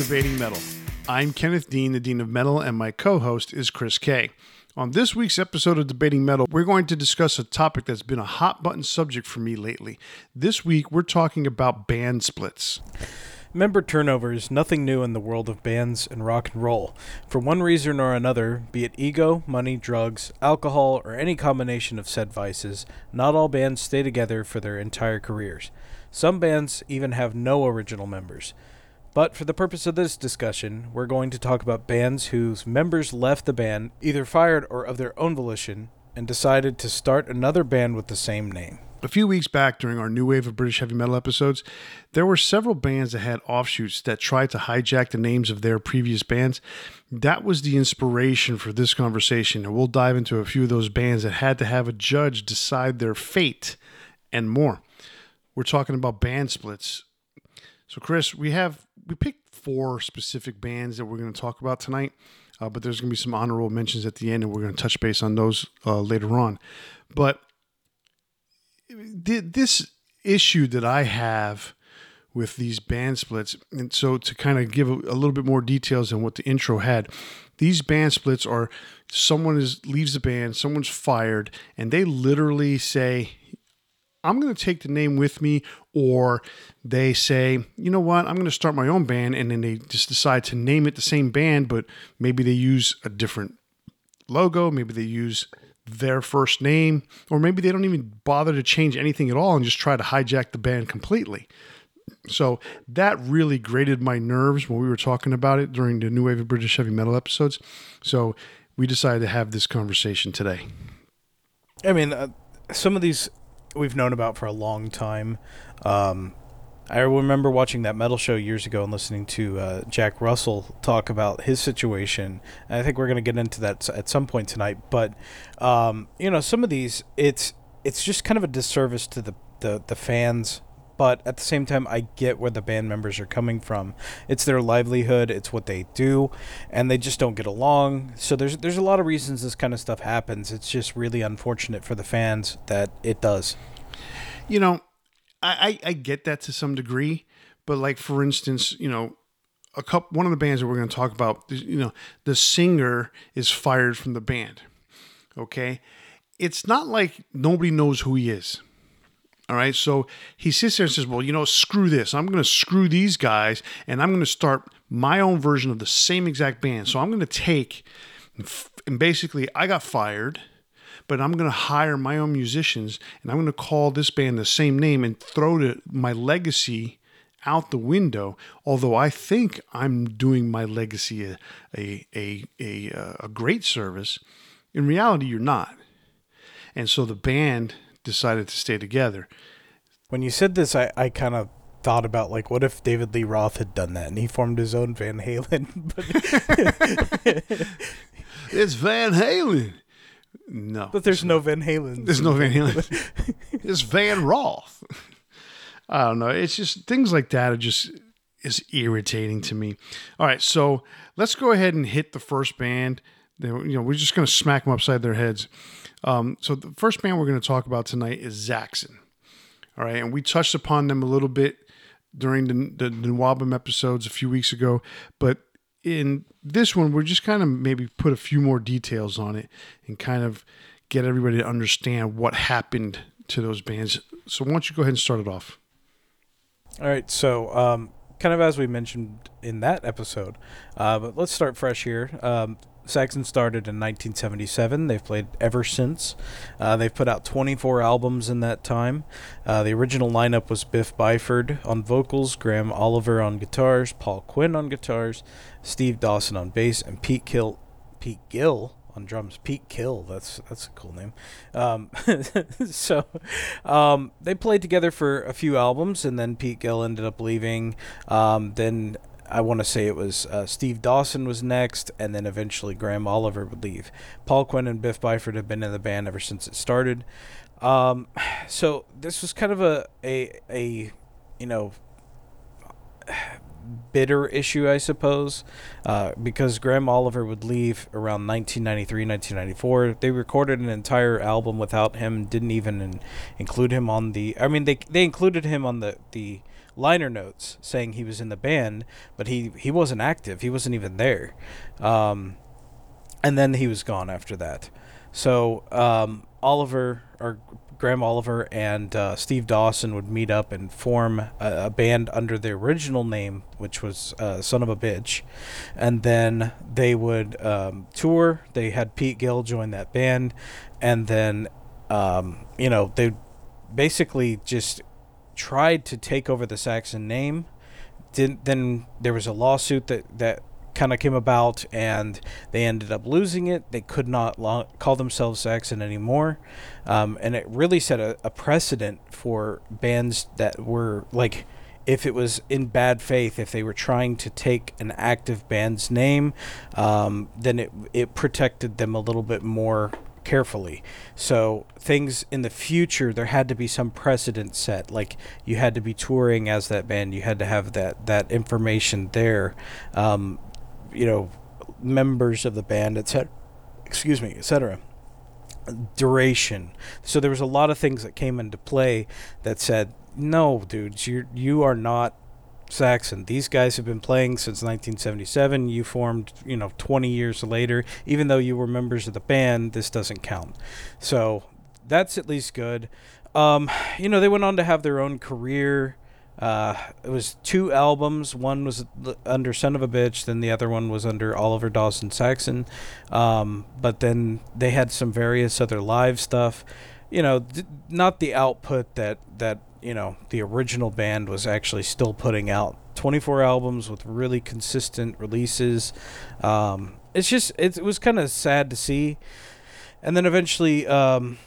Debating Metal. I'm Kenneth Dean, the Dean of Metal, and my co host is Chris Kay. On this week's episode of Debating Metal, we're going to discuss a topic that's been a hot button subject for me lately. This week, we're talking about band splits. Member turnover is nothing new in the world of bands and rock and roll. For one reason or another, be it ego, money, drugs, alcohol, or any combination of said vices, not all bands stay together for their entire careers. Some bands even have no original members. But for the purpose of this discussion, we're going to talk about bands whose members left the band, either fired or of their own volition, and decided to start another band with the same name. A few weeks back during our new wave of British heavy metal episodes, there were several bands that had offshoots that tried to hijack the names of their previous bands. That was the inspiration for this conversation, and we'll dive into a few of those bands that had to have a judge decide their fate and more. We're talking about band splits. So, Chris, we have we picked four specific bands that we're going to talk about tonight, uh, but there's going to be some honorable mentions at the end, and we're going to touch base on those uh, later on. But this issue that I have with these band splits, and so to kind of give a, a, little bit more details than what the intro had, these band splits are someone is leaves the band, someone's fired, and they literally say, I'm going to take the name with me, or they say, you know what, I'm going to start my own band, and then they just decide to name it the same band, but maybe they use a different logo, maybe they use their first name, or maybe they don't even bother to change anything at all and just try to hijack the band completely. So that really grated my nerves when we were talking about it during the New Wave of British Heavy Metal episodes. So we decided to have this conversation today. I mean, uh, some of these we've known about for a long time. Um, I remember watching that metal show years ago and listening to uh, Jack Russell talk about his situation. And I think we're going to get into that at some point tonight. But um, you know, some of these, it's it's just kind of a disservice to the the, the fans. But at the same time, I get where the band members are coming from. It's their livelihood. It's what they do, and they just don't get along. So there's there's a lot of reasons this kind of stuff happens. It's just really unfortunate for the fans that it does. You know, I, I, I get that to some degree, but like for instance, you know, a couple one of the bands that we're going to talk about, you know, the singer is fired from the band. Okay, it's not like nobody knows who he is. All right, so he sits there and says, "Well, you know, screw this. I'm going to screw these guys, and I'm going to start my own version of the same exact band. So I'm going to take, and basically, I got fired." but I'm going to hire my own musicians and I'm going to call this band the same name and throw the, my legacy out the window. Although I think I'm doing my legacy a, a, a, a, a great service, in reality, you're not. And so the band decided to stay together. When you said this, I, I kind of thought about like what if David Lee Roth had done that and he formed his own Van Halen. But it's Van Halen. No. But there's no Van Halen. There's no Van Halen. it's Van Roth. I don't know. It's just things like that are just is irritating to me. All right, so let's go ahead and hit the first band. They, you know, we're just going to smack them upside their heads. Um, so the first band we're going to talk about tonight is Saxon. All right, and we touched upon them a little bit during the the, the episodes a few weeks ago, but in this one, we're just kind of maybe put a few more details on it and kind of get everybody to understand what happened to those bands. So why don't you go ahead and start it off? All right. So, um, kind of as we mentioned in that episode, uh, but let's start fresh here. Um, Saxon started in 1977. They've played ever since. Uh, they've put out 24 albums in that time. Uh, the original lineup was Biff Byford on vocals, Graham Oliver on guitars, Paul Quinn on guitars, Steve Dawson on bass, and Pete Kill, Pete Gill on drums. Pete Kill, that's that's a cool name. Um, so um, they played together for a few albums, and then Pete Gill ended up leaving. Um, then I want to say it was uh, Steve Dawson was next, and then eventually Graham Oliver would leave. Paul Quinn and Biff Byford have been in the band ever since it started. Um, so this was kind of a a a you know bitter issue, I suppose, uh, because Graham Oliver would leave around 1993, 1994. They recorded an entire album without him, didn't even in, include him on the. I mean, they they included him on the the liner notes saying he was in the band, but he he wasn't active. He wasn't even there. Um, and then he was gone after that. So um, Oliver or Graham Oliver and uh, Steve Dawson would meet up and form a, a band under the original name, which was uh, Son of a Bitch, and then they would um, tour. They had Pete Gill join that band, and then um, you know they basically just tried to take over the Saxon name. Didn't then there was a lawsuit that that kind of came about and they ended up losing it. They could not lo- call themselves Saxon anymore. Um, and it really set a, a, precedent for bands that were like, if it was in bad faith, if they were trying to take an active band's name, um, then it, it protected them a little bit more carefully. So things in the future, there had to be some precedent set. Like you had to be touring as that band. You had to have that that information there. Um, you know, members of the band, etc. Excuse me, etc. Duration. So there was a lot of things that came into play that said, "No, dudes, you you are not Saxon. These guys have been playing since 1977. You formed, you know, 20 years later. Even though you were members of the band, this doesn't count. So that's at least good. Um, you know, they went on to have their own career. Uh, it was two albums. One was under Son of a Bitch, then the other one was under Oliver Dawson Saxon. Um, but then they had some various other live stuff. You know, th- not the output that that you know the original band was actually still putting out 24 albums with really consistent releases. Um, it's just it, it was kind of sad to see. And then eventually, um,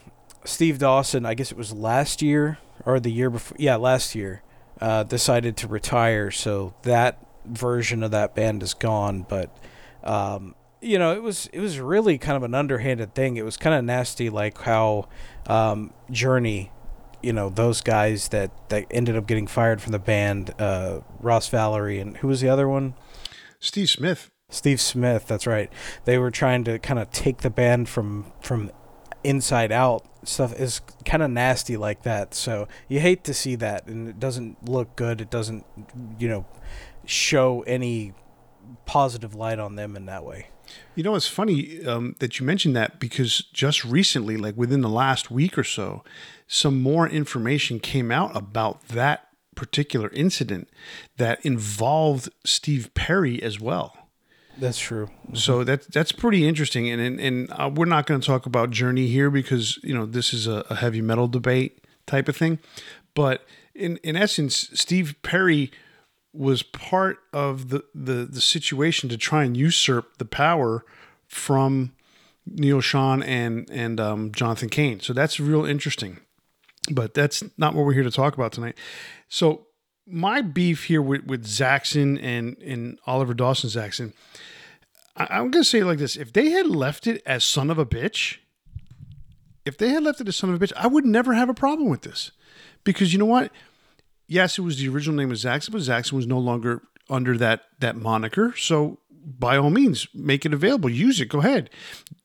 Steve Dawson, I guess it was last year or the year before, yeah, last year uh, decided to retire. So that version of that band is gone. But um, you know, it was it was really kind of an underhanded thing. It was kind of nasty, like how um, Journey, you know, those guys that that ended up getting fired from the band, uh, Ross Valory and who was the other one? Steve Smith. Steve Smith, that's right. They were trying to kind of take the band from from inside out stuff is kind of nasty like that. So you hate to see that, and it doesn't look good. It doesn't, you know, show any positive light on them in that way. You know, it's funny um, that you mentioned that because just recently, like within the last week or so, some more information came out about that particular incident that involved Steve Perry as well. That's true. Mm-hmm. So that's that's pretty interesting, and and, and uh, we're not going to talk about Journey here because you know this is a, a, heavy metal debate type of thing, but in in essence, Steve Perry was part of the the the situation to try and usurp the power from Neal Schon and and um, Jonathan Cain. So that's real interesting, but that's not what we're here to talk about tonight. So my beef here with, with Saxon and, and Oliver Dawson Saxon, I, I'm to say it like this. If they had left it as son of a bitch, if they had left it as son of a bitch, I would never have a problem with this. Because you know what? Yes, it was the original name of Saxon, but Saxon was no longer under that that moniker. So by all means, make it available. Use it. Go ahead.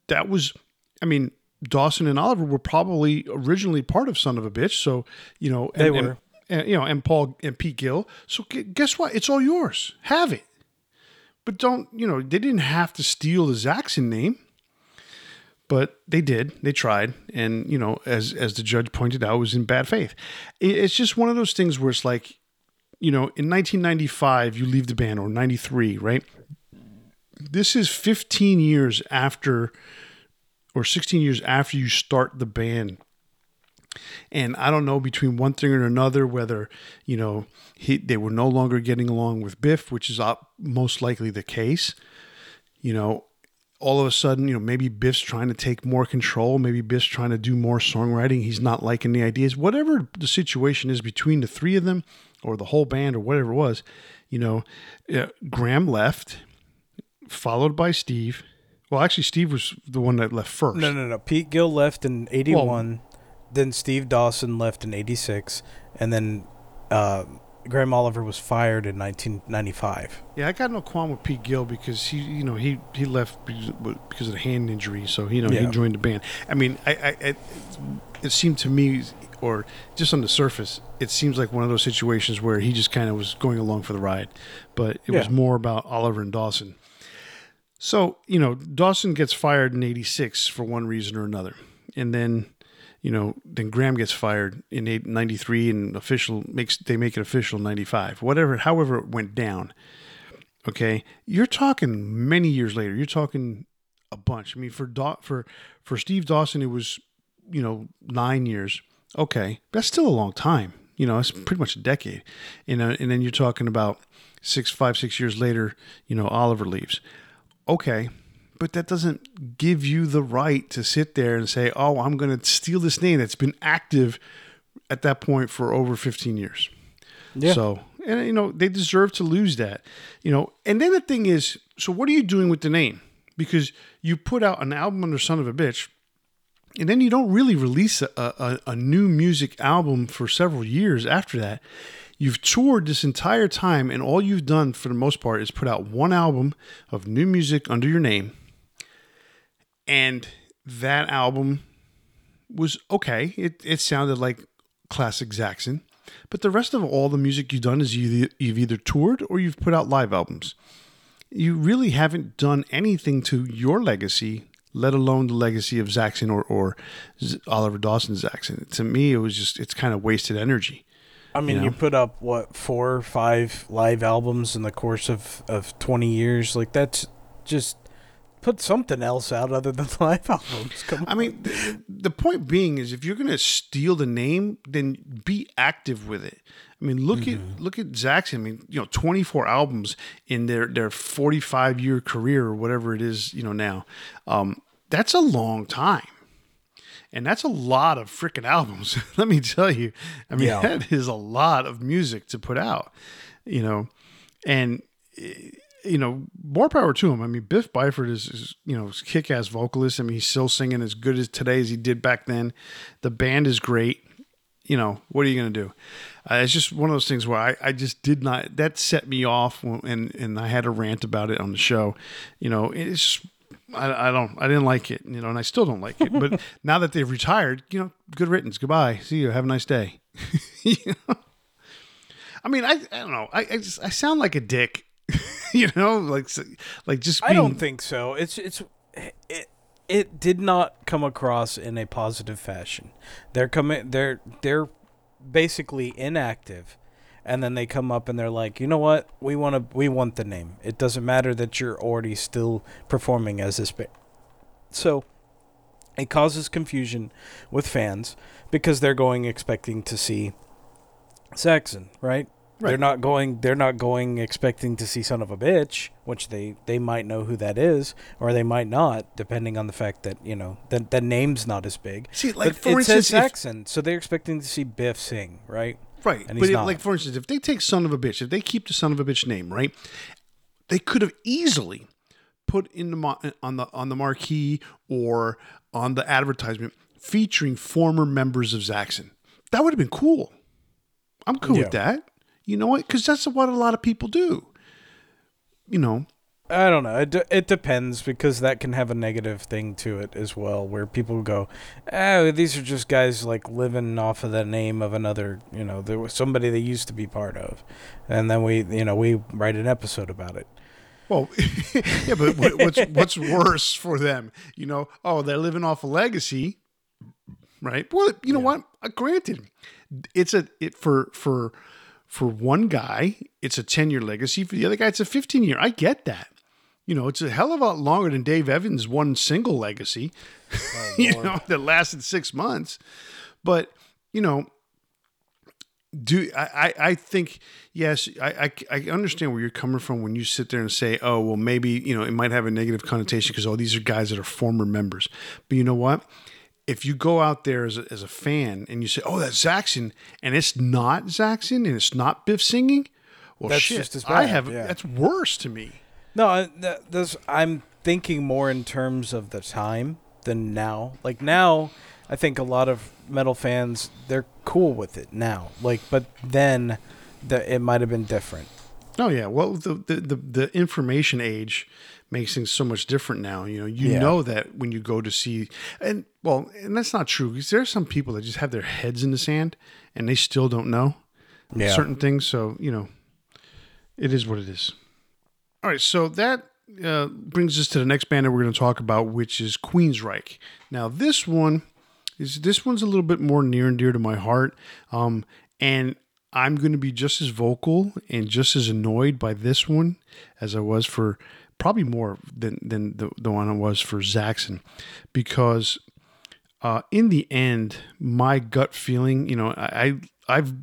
That was, I mean, Dawson and Oliver were probably originally part of Son of a Bitch. So, you know, and, they were. And, and, you know, and Paul and Pete Gill. So guess what? It's all yours. Have it. But don't, you know, they didn't have to steal the Saxon name. But they did. They tried, and you know, as as the judge pointed out, was in bad faith. It's just one of those things where it's like, you know, in 1995 you leave the band, or 93, right? This is 15 years after, or 16 years after you start the band and I don't know between one thing and another whether you know he, they were no longer getting along with Biff, which is most likely the case. You know, all of a sudden, you know, maybe Biff's trying to take more control. Maybe Biff's trying to do more songwriting. He's not liking the ideas. Whatever the situation is between the three of them, or the whole band, or whatever it was, you know, uh, Graham left, followed by Steve. Well, actually, Steve was the one that left first. No, no, no. Pete Gill left in '81. Well, then Steve Dawson left in '86, and then uh, Graham Oliver was fired in 1995. Yeah, I got no qualm with Pete Gill because he, you know, he he left because of the hand injury, so you know Yeah. he joined the band. I mean, I, I it, it seemed to me, or just on the surface, it seems like one of those situations where he just kind of was going along for the ride, but it was more about Oliver and Dawson. So you know, Dawson gets fired in '86 for one reason or another, and then. You know, then Graham gets fired in eight- 93 and official makes they make it official 95. Whatever, however it went down. Okay, you're talking many years later. You're talking a bunch. I mean, for Daw- for for Steve Dawson, it was you know nine years. Okay, that's still a long time. You know, it's pretty much a decade. And uh, and then you're talking about six, five, six years later. You know, Oliver leaves. Okay, but that doesn't give you the right to sit there and say, "Oh, I'm going to steal this name that's been active at that point for over 15 years." Yeah. So, and you know, they deserve to lose that. You know, and then the thing is, so what are you doing with the name? Because you put out an album under Son of a Bitch, and then you don't really release a, a, a new music album for several years after that. You've toured this entire time, and all you've done for the most part is put out one album of new music under your name. And that album was okay. It, it sounded like classic Saxon. But the rest of all the music you've done is you, you've either toured or you've put out live albums. You really haven't done anything to your legacy, let alone the legacy of Saxon or, or Oliver Dawson Saxon. To me, it was just, it's kind of wasted energy. I mean, You you, put up what four or five live albums in the course of of 20 years. Like that's just put something else out other than live albums. Come on. I mean, the, the point being is if you're going to steal the name, then be active with it. I mean, look at look at Saxon. I mean, you know, 24 albums in their their 45 year career or whatever it is, you know, now. Um, that's a long time. And that's a lot of freaking albums. Let me tell you. I mean, Yeah. that is a lot of music to put out, you know. And eh, you know, more power to him. I mean, Biff Byford is, is you know, kick ass vocalist. I mean, he's still singing as good as today as he did back then. The band is great. You know, what are you going to do? Uh, it's just one of those things where I, I just did not, that set me off when, and, and I had a rant about it on the show. You know, it's, just, I, I don't, I didn't like it, you know, and I still don't like it. But now that they've retired, you know, good riddance. Goodbye. See you. Have a nice day. you know? I mean, I, I don't know. I, I just, I sound like a dick. you know, like like just. I don't think so. It's it's it it did not come across in a positive fashion. They're coming they're they're basically inactive and then they come up and they're like, "You know what? We want to we want the name. It doesn't matter that you're already still performing as this band." So, it causes confusion with fans because they're going expecting to see Saxon, right? Right. They're not going. They're not going expecting to see "Son of a Bitch," which they they might know who that is, or they might not, depending on the fact that you know that the name's not as big. See, like but for it instance, says Saxon, so they're expecting to see Biff sing, right? Right. And but he's if, not. like for instance, if they take son of a bitch, if they keep the son of a bitch name, right? They could have easily put in the on the on the marquee or on the advertisement featuring former members of Saxon. That would have been cool. I'm cool with that. You know what? Because that's what a lot of people do. You know, I don't know. It, it depends because that can have a negative thing to it as well, where people go, "Oh, these are just guys like living off of the name of another, you know, there was somebody they used to be part of," and then we, you know, we write an episode about it. Well, yeah, but what's what's worse for them? You know, oh, they're living off a legacy, right? Well, you know what? Uh, granted, it's a it for for for one guy, it's a ten year legacy. For the other guy, it's a fifteen year. I get that. You know, it's a hell of a lot longer than Dave Evans' one single legacy. Oh, you know, that lasted six months. But you know, do I, I, think yes I, I I understand where you're coming from when you sit there and say oh well maybe you know it might have a negative connotation because oh these are guys that are former members but you know what if you go out there as a, as a fan and you say oh that's Saxon and it's not Saxon and it's not Biff singing well That's shit just as I have yeah. that's worse to me No, this, I'm thinking more in terms of the time than now. Like now, I think a lot of metal fans they're cool with it now. Like, but then that it might have been different. Oh yeah, well the, the the the information age makes things so much different now. You know, you Yeah. know that when you go to see, and well, and that's not true because there are some people that just have their heads in the sand and they still don't know Yeah. certain things. So you know, it is what it is. All right, so that uh, brings us to the next band that we're going to talk about, which is Queensryche. Now, this one is this one's a little bit more near and dear to my heart, um, and I'm going to be just as vocal and just as annoyed by this one as I was for probably more than than the, the one I was for Saxon, because uh, in the end, my gut feeling, you know, I, I've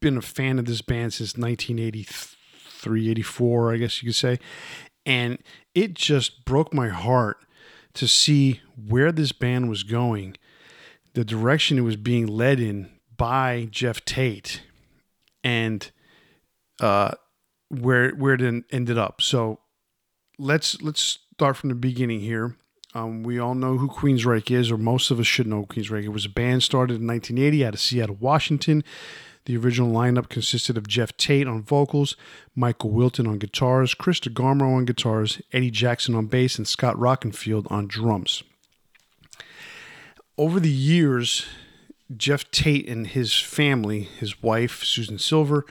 been a fan of this band since 1983, 84, I guess you could say, and it just broke my heart to see where this band was going, the direction it was being led in by Geoff Tate, and uh, where where it ended up. So let's let's start from the beginning here. Um, we all know who Queensryche is, or most of us should know Queensryche. It was a band started in 1980 out of Seattle, Washington. The original lineup consisted of Geoff Tate on vocals, Michael Wilton on guitars, Chris DeGarmo on guitars, Eddie Jackson on bass, and Scott Rockenfield on drums. Over the years, Geoff Tate and his family, his wife Susan Silver,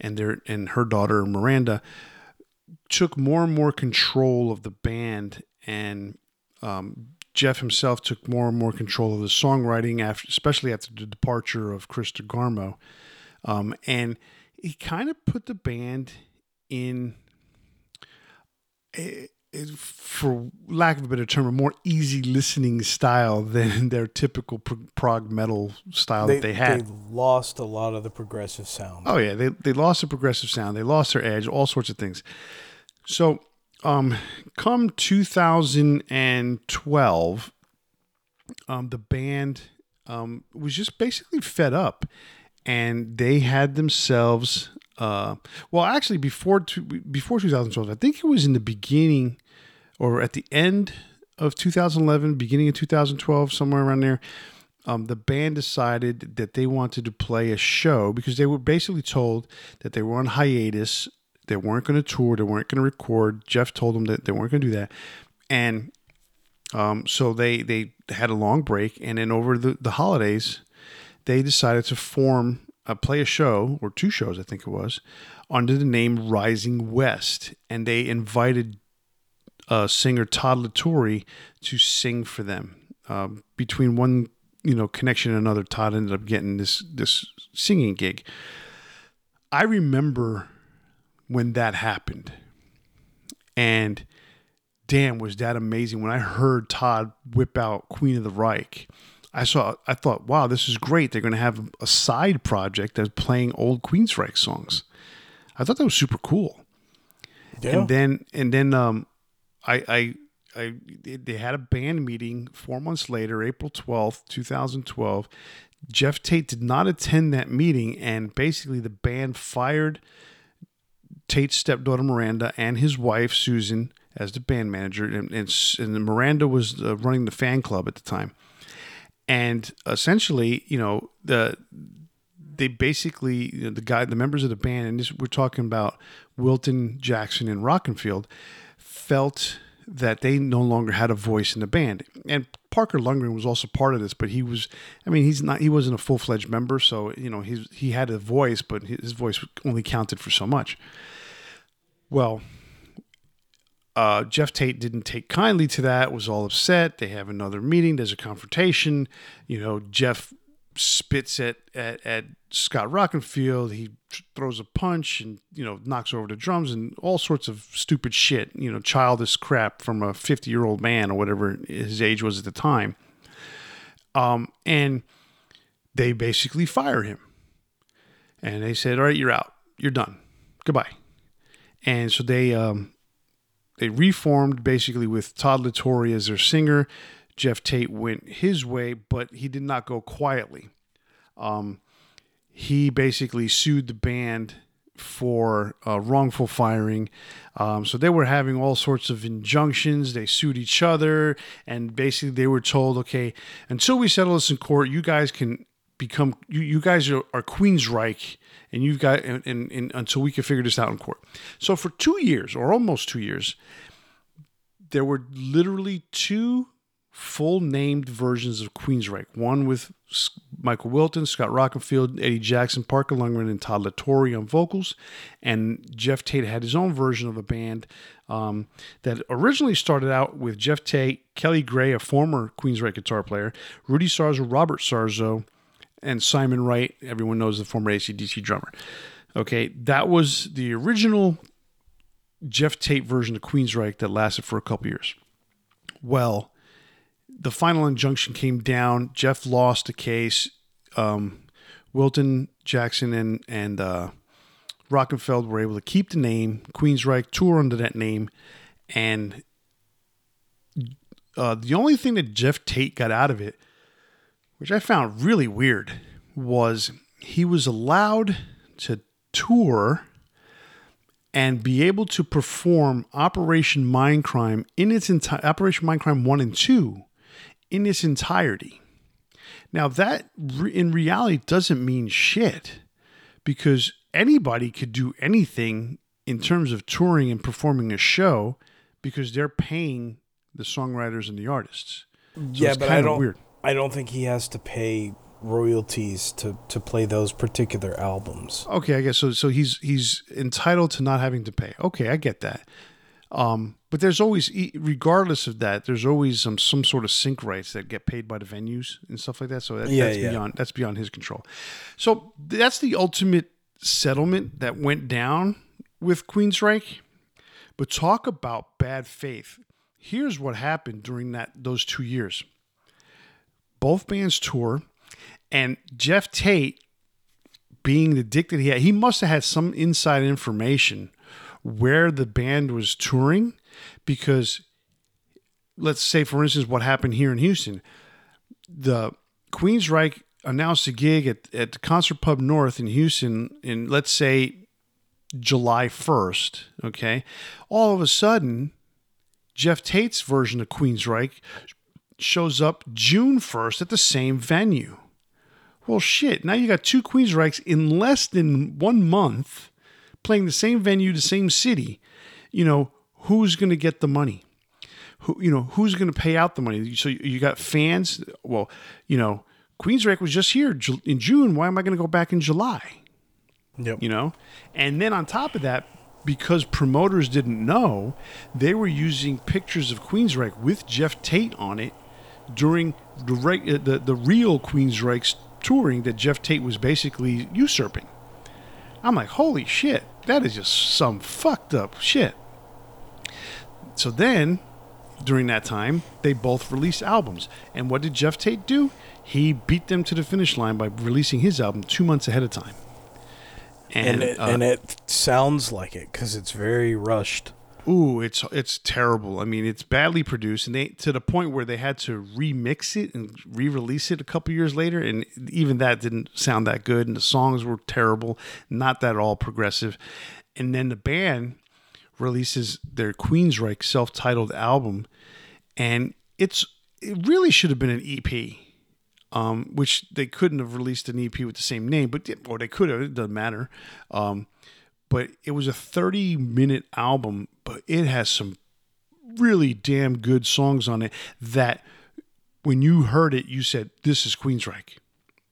and their and her daughter Miranda, took more and more control of the band, and um, Jeff himself took more and more control of the songwriting, after, especially after the departure of Chris DeGarmo, um, and he kind of put the band in. A, a- for lack of a better term, a more easy listening style than their typical prog, prog metal style that they had. They lost a lot of the progressive sound. Oh yeah, they they lost the progressive sound, they lost their edge, all sorts of things. So, um, come 2012, um, the band um was just basically fed up, and they had themselves. Uh, well, actually, before before 2012, I think it was in the beginning, or at the end of 2011, beginning of 2012, somewhere around there um, the band decided that they wanted to play a show because they were basically told that they were on hiatus. They weren't going to tour. They weren't going to record. Jeff told them that they weren't going to do that. And um, so they, they had a long break. And then over the, the holidays, they decided to form, uh, play a show, or two shows, I think it was, under the name Rising West. And they invited uh, singer Todd La Torre to sing for them. Um, between one, you know, connection and another, Todd ended up getting this this singing gig. I remember when that happened, and damn, was that amazing! When I heard Todd whip out Queen of the Reich, I saw, I thought, wow, this is great. They're going to have a side project that's playing old Queensryche songs. I thought that was super cool Yeah. and then and then um i i I, they- they had a band meeting four months later, April 12th, 2012. Geoff Tate did not attend that meeting, and basically the band fired Tate's stepdaughter Miranda and his wife Susan as the band manager, and, and, and Miranda was uh, running the fan club at the time. And essentially, you know, the they basically you know, the guy, the members of the band, and this, we're talking about Wilton, Jackson, and Rockenfield, felt that they no longer had a voice in the band. And Parker Lundgren was also part of this, but he was, I mean, he's not, he wasn't a full fledged member, so you know, he's he had a voice, but his voice only counted for so much. Well, uh, Geoff Tate didn't take kindly to that, was all upset. They have another meeting, there's a confrontation. You know, Jeff spits at, at, at Scott Rockenfield. He throws a punch and, you know, knocks over the drums and all sorts of stupid shit, you know, childish crap from a 50 year old man or whatever his age was at the time. Um, and they basically fire him. And they said, all right, you're out. You're done. Goodbye. And so they, um, they reformed basically with Todd La Torre as their singer. Geoff Tate went his way, but he did not go quietly. Um, he basically sued the band for uh, wrongful firing. Um, so they were having all sorts of injunctions. They sued each other, and basically they were told, okay, until we settle this in court, you guys can become you, you guys are, are Queensryche and you've got and, and, and until we can figure this out in court. So for two years or almost two years, there were literally two full named versions of Queensryche. One with Michael Wilton, Scott Rockenfield, Eddie Jackson, Parker Lundgren, and Todd La Torre on vocals. And Geoff Tate had his own version of a band um, that originally started out with Geoff Tate, Kelly Gray, a former Queensryche guitar player, Rudy Sarzo, Robert Sarzo, and Simon Wright. Everyone knows the former ACDC drummer. Okay, that was the original Geoff Tate version of Queensryche that lasted for a couple years. Well, the final injunction came down. Jeff lost the case. Um, Wilton, Jackson, and and uh, Rockenfield were able to keep the name Queensryche, tour under that name, and uh, the only thing that Geoff Tate got out of it, which I found really weird, was he was allowed to tour and be able to perform Operation Mindcrime in its entire Operation Mindcrime one and two in its entirety. Now that re- in reality doesn't mean shit because anybody could do anything in terms of touring and performing a show because they're paying the songwriters and the artists. So yeah, but I don't. weird. I don't think he has to pay royalties to to play those particular albums. Okay, I guess so. So he's he's entitled to not having to pay. Okay, I get that. Um, but there's always, regardless of that, there's always some some sort of sync rights that get paid by the venues and stuff like that. So that, Yeah, that's yeah. beyond that's beyond his control. So that's the ultimate settlement that went down with Queensryche. But talk about bad faith. Here's what happened during that those two years. Both bands tour, and Geoff Tate being the dick that he had, he must have had some inside information where the band was touring because let's say for instance what happened here in Houston. The Queensryche announced a gig at, at the Concert Pub North in Houston in let's say July 1st, okay? All of a sudden, Geoff Tate's version of Queensryche shows up June 1st at the same venue. Well, shit. Now you got two Queensryches in less than one month playing the same venue, the same city. You know, who's going to get the money? Who, you know, who's going to pay out the money? So you got fans. Well, you know, Queensryche was just here in June. Why am I going to go back in July? Yep. you know and then on top of that because promoters didn't know they were using pictures of queensryche with geoff tate on it during the, reg- uh, the, the real queensryche's touring that geoff tate was basically usurping. I'm like holy shit that is just some fucked up shit. So then during that time they both released albums. And what did geoff tate do? He beat them to the finish line by releasing his album two months ahead of time. And it, uh, and it sounds like it because it's very rushed. Ooh, it's it's terrible. I mean, it's badly produced, and they to the point where they had to remix it and re-release it a couple years later, and even that didn't sound that good, and the songs were terrible, not that at all progressive. And then the band releases their Queensryche self-titled album, and it's it really should have been an EP, um, which they couldn't have released an EP with the same name, but or they could have. It doesn't matter. Um, but it was a 30 minute album, but it has some really damn good songs on it that when you heard it, you said, This is Queensryche.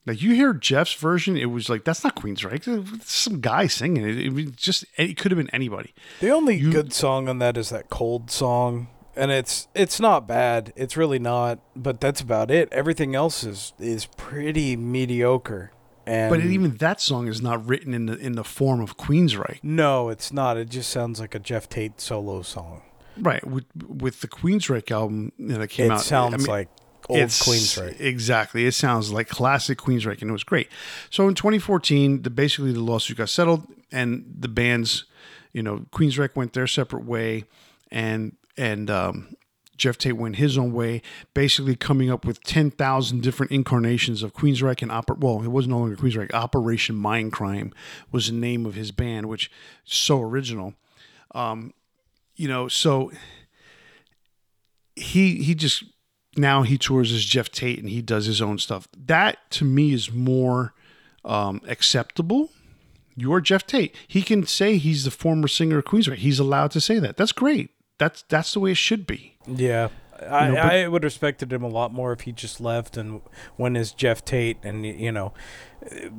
Like you hear Jeff's version, it was like, That's not Queensryche. It's some guy singing it. It just, it could have been anybody. The only good song on that is that cold song, and it's it's not bad. It's really not, but that's about it. Everything else is is pretty mediocre. And But even that song is not written in the in the form of Queensryche. no, it's not. It just sounds like a Geoff Tate solo song. Right. With with the Queensryche album that came It out. It sounds I mean, like old it's- Queensryche. Exactly. It sounds like classic Queensryche, and it was great. So in 2014, the basically the lawsuit got settled, and the bands, you know, Queensryche went their separate way, and and um, Geoff Tate went his own way, basically coming up with 10,000 different incarnations of Queensryche and Oper- well, it was no longer Queensryche. Operation Mindcrime was the name of his band, which so original. Um, you know, so he he just now he tours as Geoff Tate and he does his own stuff. That to me is more um, acceptable. You're Geoff Tate. He can say he's the former singer of Queensryche. He's allowed to say that. That's great. That's that's the way it should be. Yeah. I, know, but- I would have respected him a lot more if he just left and went as Geoff Tate and you know,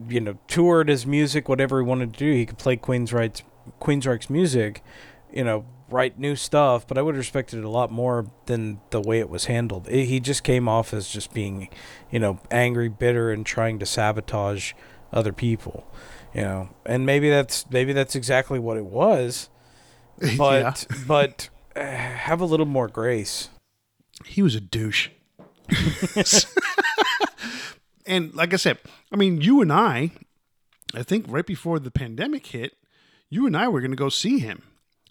you know, toured his music, whatever he wanted to do. He could play Queens Queensryche's Queensryche's music, you know, write new stuff. But I would have respected it a lot more than the way it was handled. It, he just came off as just being, you know, angry, bitter, and trying to sabotage other people. You know, and maybe that's maybe that's exactly what it was. But but uh, have a little more grace. he was a douche. and like I said, I mean, you and I, I think right before the pandemic hit, you and I were going to go see him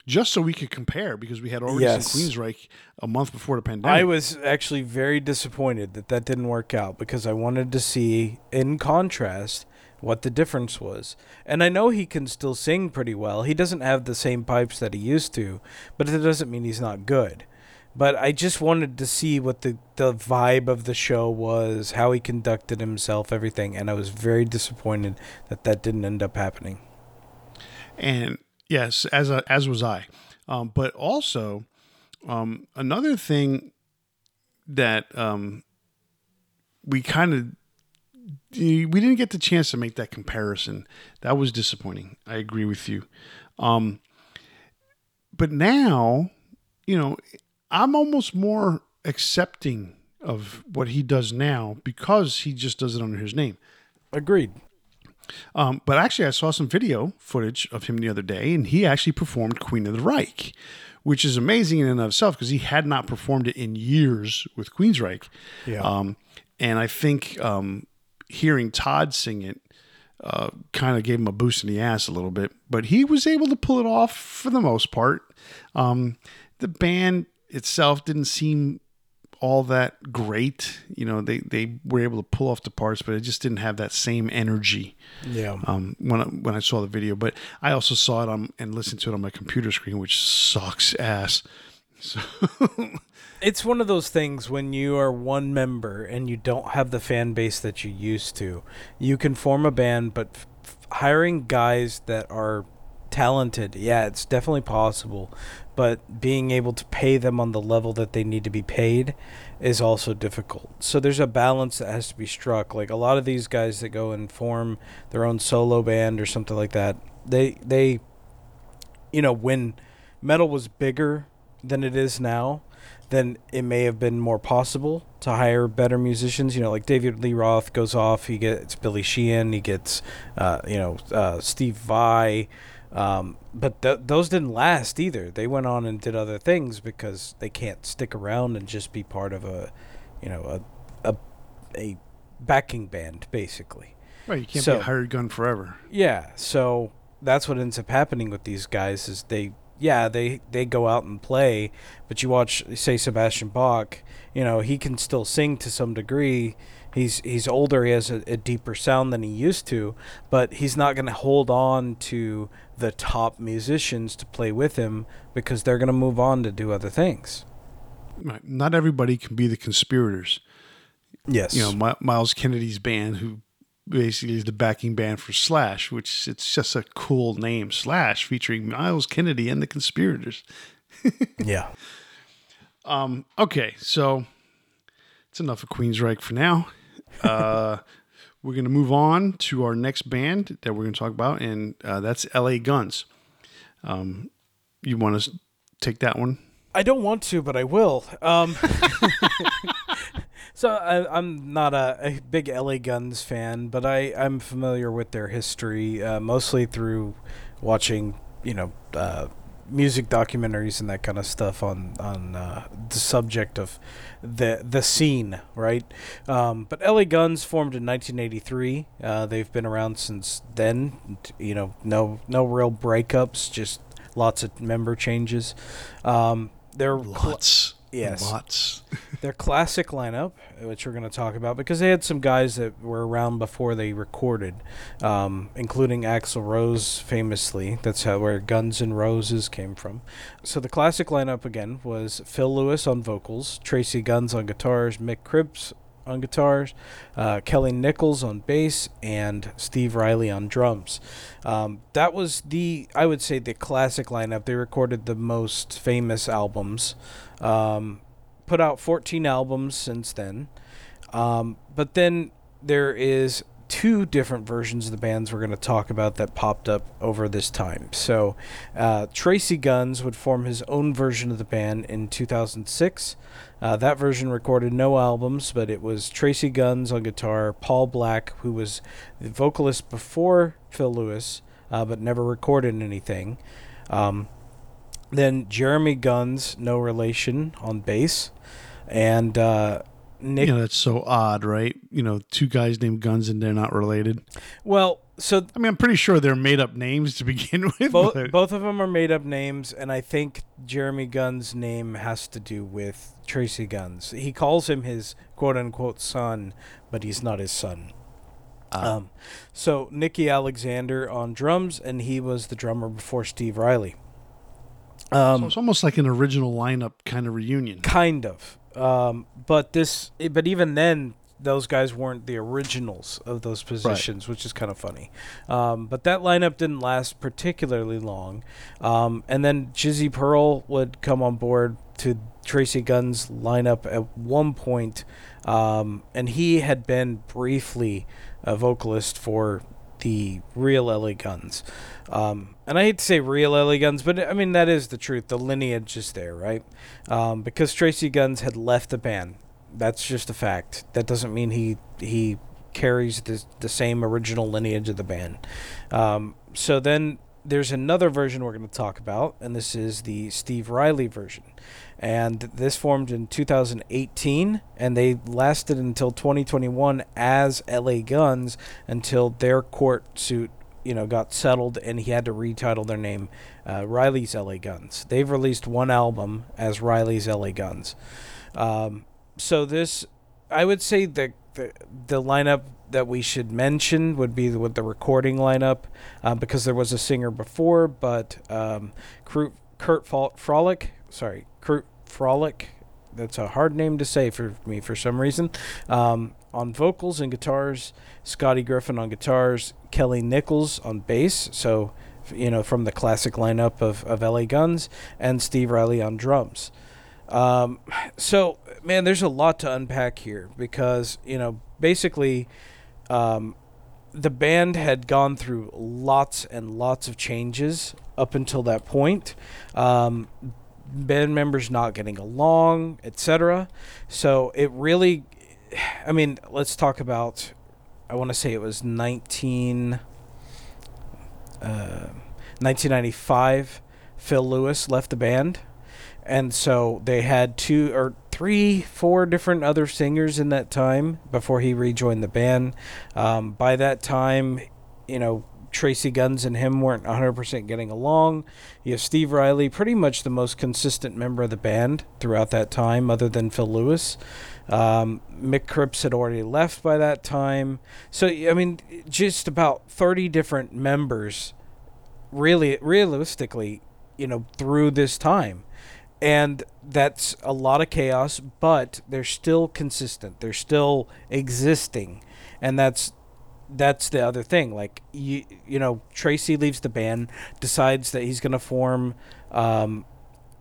just so we could compare because we had already Yes. seen Queensryche a month before the pandemic. I was actually very disappointed that that didn't work out because I wanted to see, in contrast, what the difference was. And I know he can still sing pretty well. He doesn't have the same pipes that he used to, but it doesn't mean he's not good. But I just wanted to see what the, the vibe of the show was, how he conducted himself, everything. And I was very disappointed that that didn't end up happening. and yes, as a, as was I. Um, but also, um, another thing that um, we kind of we didn't get the chance to make that comparison. That was disappointing. I agree with you. Um, but now, you know, I'm almost more accepting of what he does now because he just does it under his name. Agreed. Um, but actually, I saw some video footage of him the other day, and he actually performed Queen of the Reich, which is amazing in and of itself because he had not performed it in years with Queensryche. Yeah. Um, and I think um, hearing Todd sing it uh, kind of gave him a boost in the ass a little bit, but he was able to pull it off for the most part. Um, the band itself didn't seem all that great. You know, they, they were able to pull off the parts, but it just didn't have that same energy Yeah. um, when I, when I saw the video. But I also saw it on and listened to it on my computer screen, which sucks ass. So it's one of those things when you are one member and you don't have the fan base that you used to. You can form a band, but f- hiring guys that are talented, yeah, it's definitely possible. But being able to pay them on the level that they need to be paid is also difficult. So there's a balance that has to be struck. Like a lot of these guys that go and form their own solo band or something like that, they they you know, when metal was bigger than it is now, then it may have been more possible to hire better musicians. You know, like David Lee Roth goes off, he gets Billy Sheehan, he gets, uh, you know, uh, Steve Vai. Um, but th- those didn't last either. They went on and did other things because they can't stick around and just be part of a, you know, a, a, a backing band, basically. right, you can't So- be a hired gun forever. Yeah, so that's what ends up happening with these guys is they yeah, they they go out and play, but you watch say Sebastian Bach, you know, he can still sing to some degree. He's he's older, he has a, a deeper sound than he used to, but he's not going to hold on to the top musicians to play with him because they're going to move on to do other things. Right. Not everybody can be the conspirators. Yes. You know, My, Myles Kennedy's band, who basically is the backing band for Slash, which it's just a cool name, Slash, featuring Myles Kennedy and the Conspirators. yeah. Um, okay, so it's enough of Queensryche for now. Uh, we're going to move on to our next band that we're going to talk about, and uh, that's LA Guns. Um, you want to take that one? I don't want to, but I will. Um, so I, I'm not a, a big LA Guns fan, but I I'm familiar with their history, uh, mostly through watching, you know, uh, music documentaries and that kind of stuff on on uh, the subject of the the scene, right? Um, but LA Guns formed in 1983. Uh, they've been around since then. You know, no no real breakups, just lots of member changes. Um, they're cl- Lots. Yes. Lots. their classic lineup, which we're going to talk about, because they had some guys that were around before they recorded, um, including Axl Rose, famously. That's how where Guns N' Roses came from. So the classic lineup again was Phil Lewis on vocals, Tracii Guns on guitars, Mick Cripps on guitars, uh, Kelly Nichols on bass, and Steve Riley on drums. Um, that was the, I would say, the classic lineup. They recorded the most famous albums. Um, put out 14 albums since then. Um, but then there is two different versions of the bands we're going to talk about that popped up over this time. So, uh, Tracii Guns would form his own version of the band in 2006. Uh, that version recorded no albums, but it was Tracii Guns on guitar, Paul Black, who was the vocalist before Phil Lewis, uh, but never recorded anything. Um, then Jeremy Guns, no relation, on bass, and uh, Nick. You know, that's so odd, right? You know, two guys named Guns and they're not related. Well, so I mean, I'm pretty sure they're made up names to begin with. both both of them are made up names, and I think Jeremy Gunn's name has to do with Tracii Guns. He calls him his quote unquote son, but he's not his son. Ah. Um, so Nicky Alexander on drums, and he was the drummer before Steve Riley. so Um, it's almost like an original lineup kind of reunion. kind of, um, but this, but even then, those guys weren't the originals of those positions, which is kind of funny. Um, but that lineup didn't last particularly long, um, and then Jizzy Pearl would come on board to Tracii Guns' lineup at one point, um, and he had been briefly a vocalist for the real LA Guns. Um, and I hate to say real LA Guns, but I mean, that is the truth. The lineage is there, right? Um, because Tracii Guns had left the band. That's just a fact. That doesn't mean he he carries the, the same original lineage of the band. Um, so then there's another version we're going to talk about, and this is the Steve Riley version. And this formed in 2018, and they lasted until 2021 as LA Guns until their court suit, you know, got settled, and he had to retitle their name uh, Riley's LA Guns. They've released one album as Riley's LA Guns. Um, so this, I would say the, the the lineup that we should mention would be with the recording lineup, uh, because there was a singer before, but um, Kurt, Kurt Frohlich, sorry, Kurt Frohlich, that's a hard name to say for me for some reason. Um, on vocals and guitars, Scotty Griffin on guitars, Kelly Nichols on bass. So, you know, from the classic lineup of, of LA Guns, and Steve Riley on drums. Um, so, man, there's a lot to unpack here because, you know, basically, um, the band had gone through lots and lots of changes up until that point. Um, band members not getting along, etc. So it really, I mean, let's talk about. I want to say it was 19, uh, 1995. Phil Lewis left the band, and so they had two or three, four different other singers in that time before he rejoined the band. Um, by that time, you know, Tracii Guns and him weren't 100% getting along. You have Steve Riley, pretty much the most consistent member of the band throughout that time, other than Phil Lewis. Um, Mick Cripps had already left by that time. So, I mean, just about 30 different members, really, realistically, you know, through this time. And that's a lot of chaos, but they're still consistent. They're still existing. And that's that's the other thing. Like you, you know, Tracii leaves the band, decides that he's going to form um,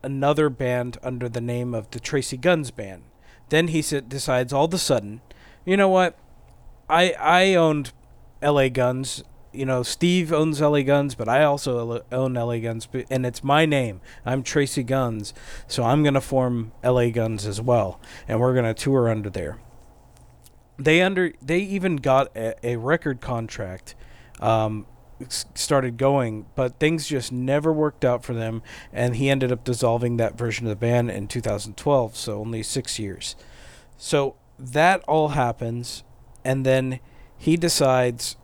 another band under the name of the Tracii Guns Band. Then he decides all of a sudden, you know what? I I owned L.A. Guns. You know, Steve owns L.A. Guns, but I also own L.A. Guns, and it's my name. I'm Tracii Guns, so I'm gonna form L.A. Guns as well, and we're gonna tour under there they under they even got a, a record contract um started going but things just never worked out for them and he ended up dissolving that version of the band in 2012 so only 6 years. So that all happens and then he decides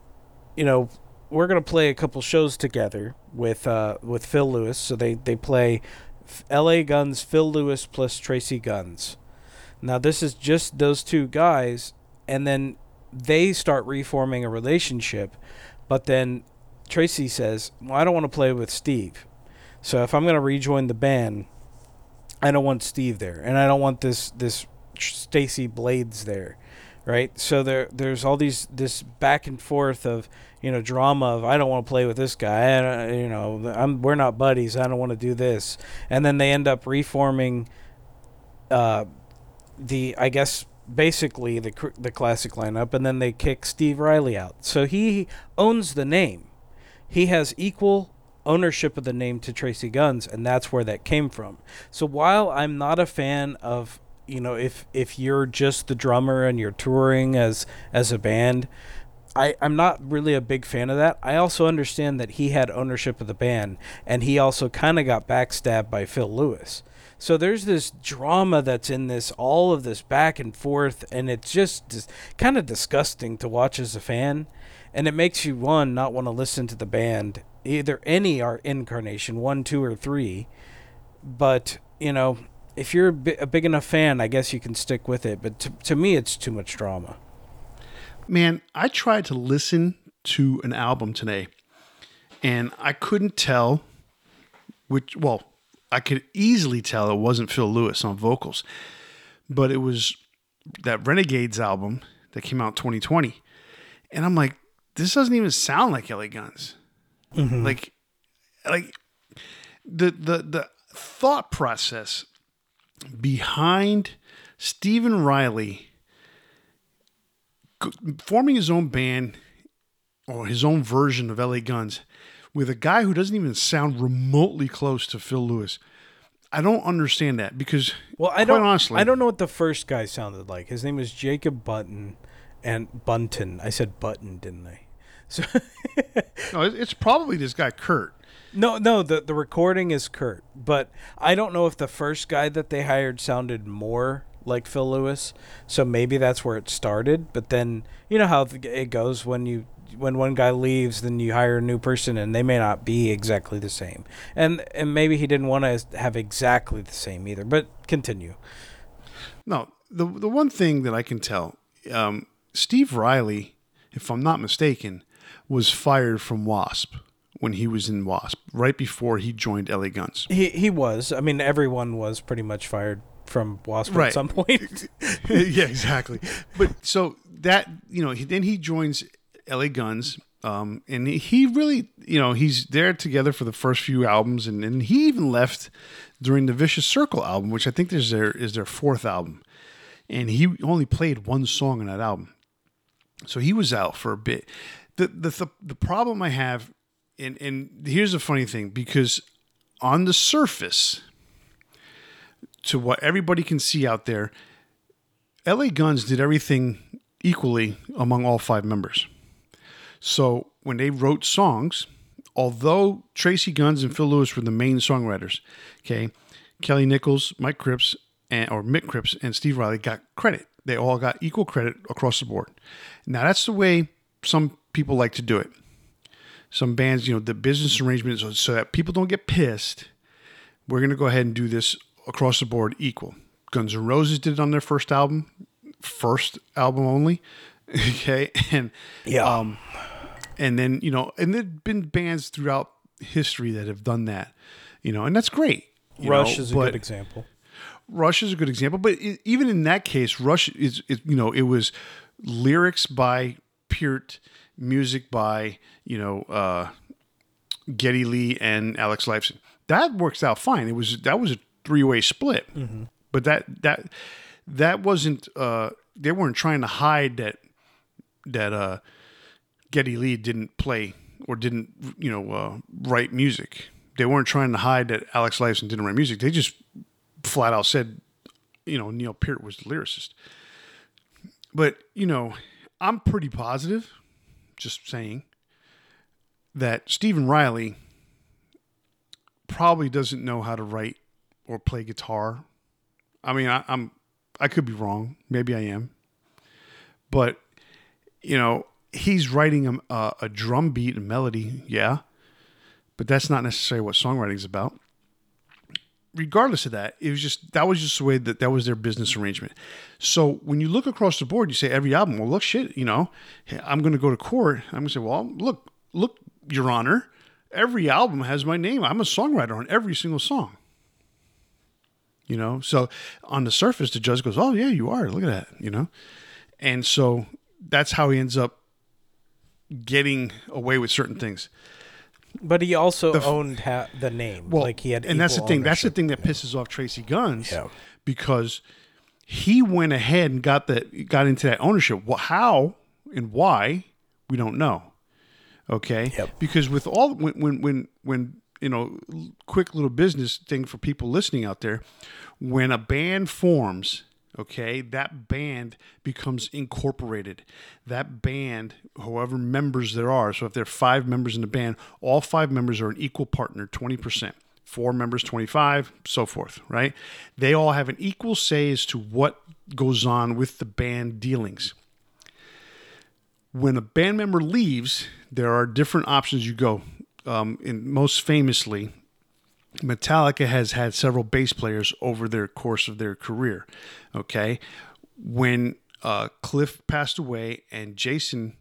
you know we're going to play a couple shows together with uh with Phil Lewis. So they they play LA Guns Phil Lewis plus Tracii Guns. Now this is just those two guys, and then they start reforming a relationship, but then Tracii says, "Well, I don't want to play with Steve, so if I'm going to rejoin the band, I don't want Steve there, and I don't want this this Stacy Blades there." Right, so there, there's all these this back and forth of you know drama of I don't want to play with this guy, I, you know I'm we're not buddies, I don't want to do this, and then they end up reforming uh, the I guess basically the the classic lineup, and then they kick Steve Riley out. So he owns the name. He has equal ownership of the name to Tracii Guns, and that's where that came from. So while I'm not a fan of you know if if you're just the drummer and you're touring as as a band. I, I'm not really a big fan of that. I also understand that he had ownership of the band, and he also kind of got backstabbed by Phil Lewis. So there's this drama that's in this, all of this back and forth, and it's just, just kind of disgusting to watch as a fan. And it makes you, one, not want to listen to the band, either any art incarnation, one, two, or three. But, you know, if you're a, bi- a big enough fan, I guess you can stick with it. But to, to me, it's too much drama. Man, I tried to listen to an album today, and I couldn't tell which, well, I could easily tell it wasn't Phil Lewis on vocals, but it was that Renegades album that came out 2020. And I'm like, this doesn't even sound like LA Guns. Mm-hmm. Like, like the the the thought process behind Stephen Riley forming his own band or his own version of LA Guns with a guy who doesn't even sound remotely close to Phil Lewis. I don't understand that because well, I don't honestly, I don't know what the first guy sounded like. His name was Jacob Button and Bunton. I said Button, didn't I? So no, it's probably this guy Kurt. No, no, the the recording is Kurt, but I don't know if the first guy that they hired sounded more like Phil Lewis. So maybe that's where it started. But then you know how it goes when you when one guy leaves, then you hire a new person, and they may not be exactly the same. And and maybe he didn't want to have exactly the same either. But continue. No, the the one thing that I can tell, um, Steve Riley, if I'm not mistaken, was fired from Wasp when he was in Wasp, right before he joined LA Guns. He he was. I mean, everyone was pretty much fired from Wasp right. at some point. yeah, exactly. But so that you know, then he joins LA Guns. Um, and he really, you know, he's there together for the first few albums, and, and he even left during the Vicious Circle album, which I think is their is their fourth album, and he only played one song on that album, so he was out for a bit. The the the, the problem I have, and and here's the funny thing, because on the surface, to what everybody can see out there, LA Guns did everything equally among all five members. So when they wrote songs, although Tracii Guns and Phil Lewis were the main songwriters, okay, Kelly Nichols, Mike Cripps, and or Mick Cripps and Steve Riley got credit. They all got equal credit across the board. Now that's the way some people like to do it. Some bands, you know, the business arrangement is so that people don't get pissed. We're going to go ahead and do this across the board equal. Guns N' Roses did it on their first album, first album only. Okay, and yeah, um, and then you know, and there've been bands throughout history that have done that, you know, and that's great. Rush know, is a good example. Rush is a good example, but it, even in that case, Rush is, it, you know, it was lyrics by Peart, music by you know uh, Geddy Lee and Alex Lifeson. That works out fine. It was that was a three way split, mm-hmm. but that that that wasn't. Uh, they weren't trying to hide that that uh, Geddy Lee didn't play or didn't you know uh, write music. They weren't trying to hide that Alex Lifeson didn't write music. They just flat out said, you know, Neil Peart was the lyricist. But you know, I'm pretty positive, just saying, that Stephen Riley probably doesn't know how to write or play guitar. I mean, I, I'm I could be wrong. Maybe I am, but you know, he's writing a, a drum beat and melody, yeah, but that's not necessarily what songwriting is about. regardless of that, it was just that was just the way that that was their business arrangement. So when you look across the board, you say every album. Well, look, shit, you know, I'm going to go to court. I'm going to say, well, look, look, Your Honor, every album has my name. I'm a songwriter on every single song. You know, so on the surface, the judge goes, "Oh yeah, you are. Look at that." You know, and so that's how he ends up getting away with certain things. But he also owned ha- the name. Well, like he had, and that's the thing. That's the thing that pisses off Tracii Guns, Yeah. because he went ahead and got that, got into that ownership. Well, how and why we don't know. Okay, Yep. because with all when when when when you know, quick little business thing for people listening out there, when a band forms. Okay, that band becomes incorporated. That band, however members there are, so if there are five members in the band, all five members are an equal partner, 20%. Four members, 25, so forth, right? They all have an equal say as to what goes on with the band dealings. When a band member leaves, there are different options you go. Um, and most famously, Metallica has had several bass players over their course of their career. Okay, when uh, Cliff passed away and Jason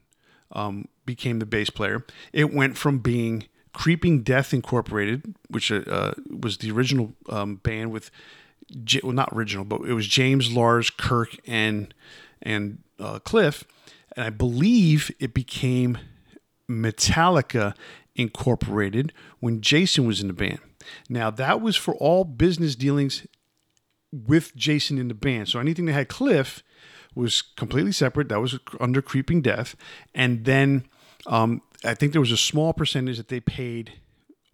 um, became the bass player, it went from being Creeping Death Incorporated, which uh, uh, was the original um, band with, J- well, not original, but it was James, Lars, Kirk, and and uh, Cliff, and I believe it became Metallica Incorporated when Jason was in the band. Now, that was for all business dealings with Jason in the band. So anything that had Cliff was completely separate. That was under Creeping Death. And then um, I think there was a small percentage that they paid.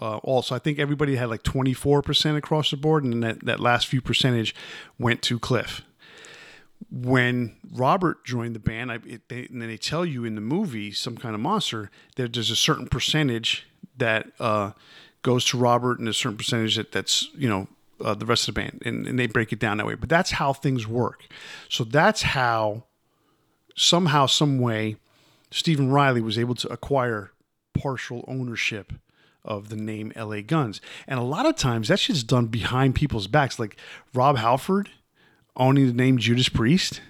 Uh, also, I think everybody had like 24% across the board, and that, that last few percentage went to Cliff when Robert joined the band, I, it, they, and then they tell you in the movie, some kind of monster, that there's a certain percentage that uh, goes to Robert, and a certain percentage that that's you know uh, the rest of the band, and, and they break it down that way. But that's how things work. So that's how somehow, some way, Stephen Riley was able to acquire partial ownership of the name LA Guns. And a lot of times that shit's done behind people's backs. Like Rob Halford owning the name Judas Priest.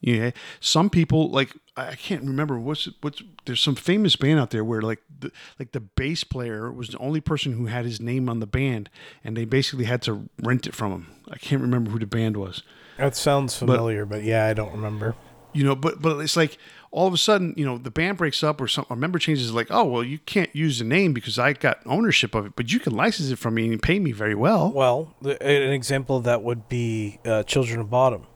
Yeah. Some people like I can't remember what's what's there's some famous band out there where like the like the bass player was the only person who had his name on the band and they basically had to rent it from him. I can't remember who the band was. That sounds familiar, but, yeah, I don't remember. You know, but but it's like all of a sudden, you know, the band breaks up or some a member changes like, oh well, you can't use the name because I got ownership of it, but you can license it from me and pay me very well. Well, an example of that would be uh, Children of Bodom.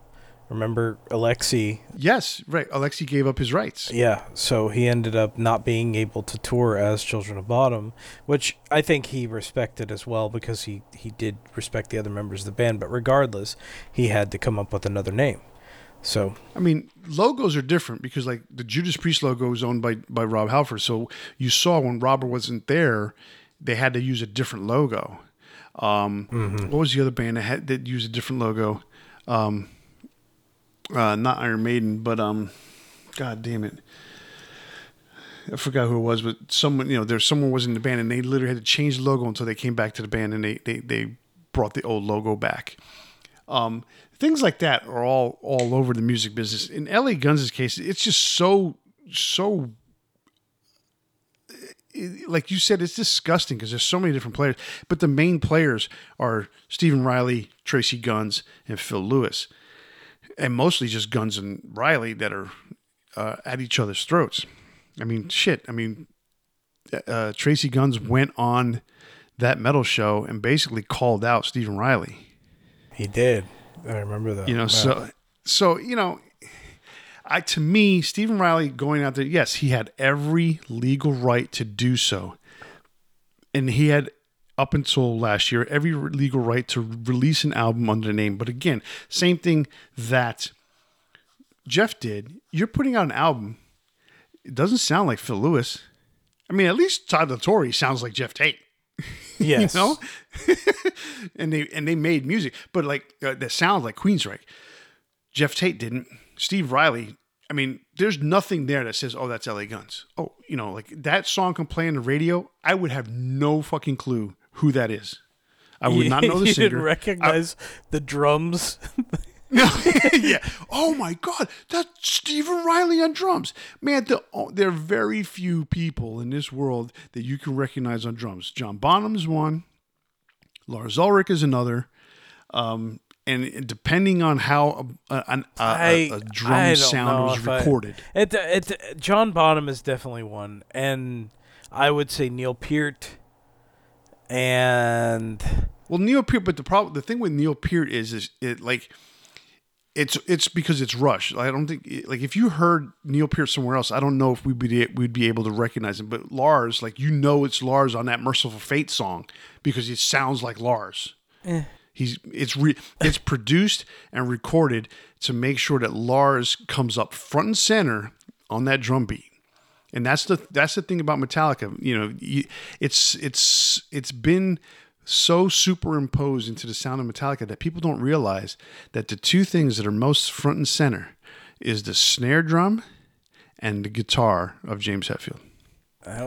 Remember Alexi? Yes, right. Alexi gave up his rights. Yeah, so he ended up not being able to tour as Children of Bodom, which I think he respected as well because he, he did respect the other members of the band. But regardless, he had to come up with another name. So I mean, logos are different because like the Judas Priest logo is owned by by Rob Halford. So you saw when Robert wasn't there, they had to use a different logo. Um, What was the other band that had that used a different logo? Um, uh, not Iron Maiden, but um, God damn it. I forgot who it was, but someone, you know, there's someone was in the band and they literally had to change the logo until they came back to the band and they, they, they brought the old logo back. Um, things like that are all all over the music business. In LA Guns' case, it's just so so like you said, it's disgusting because there's so many different players. But the main players are Stephen Riley, Tracii Guns, and Phil Lewis, and mostly just Guns and Riley that are uh, at each other's throats. I mean, shit. I mean, uh, Tracii Guns went on that metal show and basically called out Stephen Riley. he did. I remember that. You know, Yeah. so so you know, I to me, Stephen Riley going out there, yes, he had every legal right to do so, and he had up until last year every legal right to release an album under the name. But again, same thing that Geoff did. You're putting out an album. It doesn't sound like Phil Lewis. I mean, at least Todd La Torre sounds like Geoff Tate yes. you know and they and they made music but like uh, that sounds like queensryche geoff tate didn't steve riley i mean there's nothing there that says oh that's la guns oh you know like that song can play on the radio i would have no fucking clue who that is I would not know the you singer. didn't recognize the drums. no, yeah. Oh my God, that's Stephen Riley on drums. Man, the, oh, there are very few people in this world that you can recognize on drums. John Bonham's one. Lars Ulrich is another. Um, and depending on how a, a, a, a, a drum I don't sound was if I- recorded, It, it, John Bonham is definitely one, and I would say Neil Peart, and Well, Neil Peart, but the problem, the thing with Neil Peart is, is it like, it's it's because it's Rush. I don't think like if you heard Neil Peart somewhere else, I don't know if we'd be we'd be able to recognize him. But Lars, like you know, it's Lars on that Mercyful Fate song because it sounds like Lars. Eh. He's it's re, it's produced and recorded to make sure that Lars comes up front and center on that drum beat. And that's the that's the thing about Metallica. You know, it's it's it's been so superimposed into the sound of Metallica that people don't realize that the two things that are most front and center is the snare drum and the guitar of James Hetfield.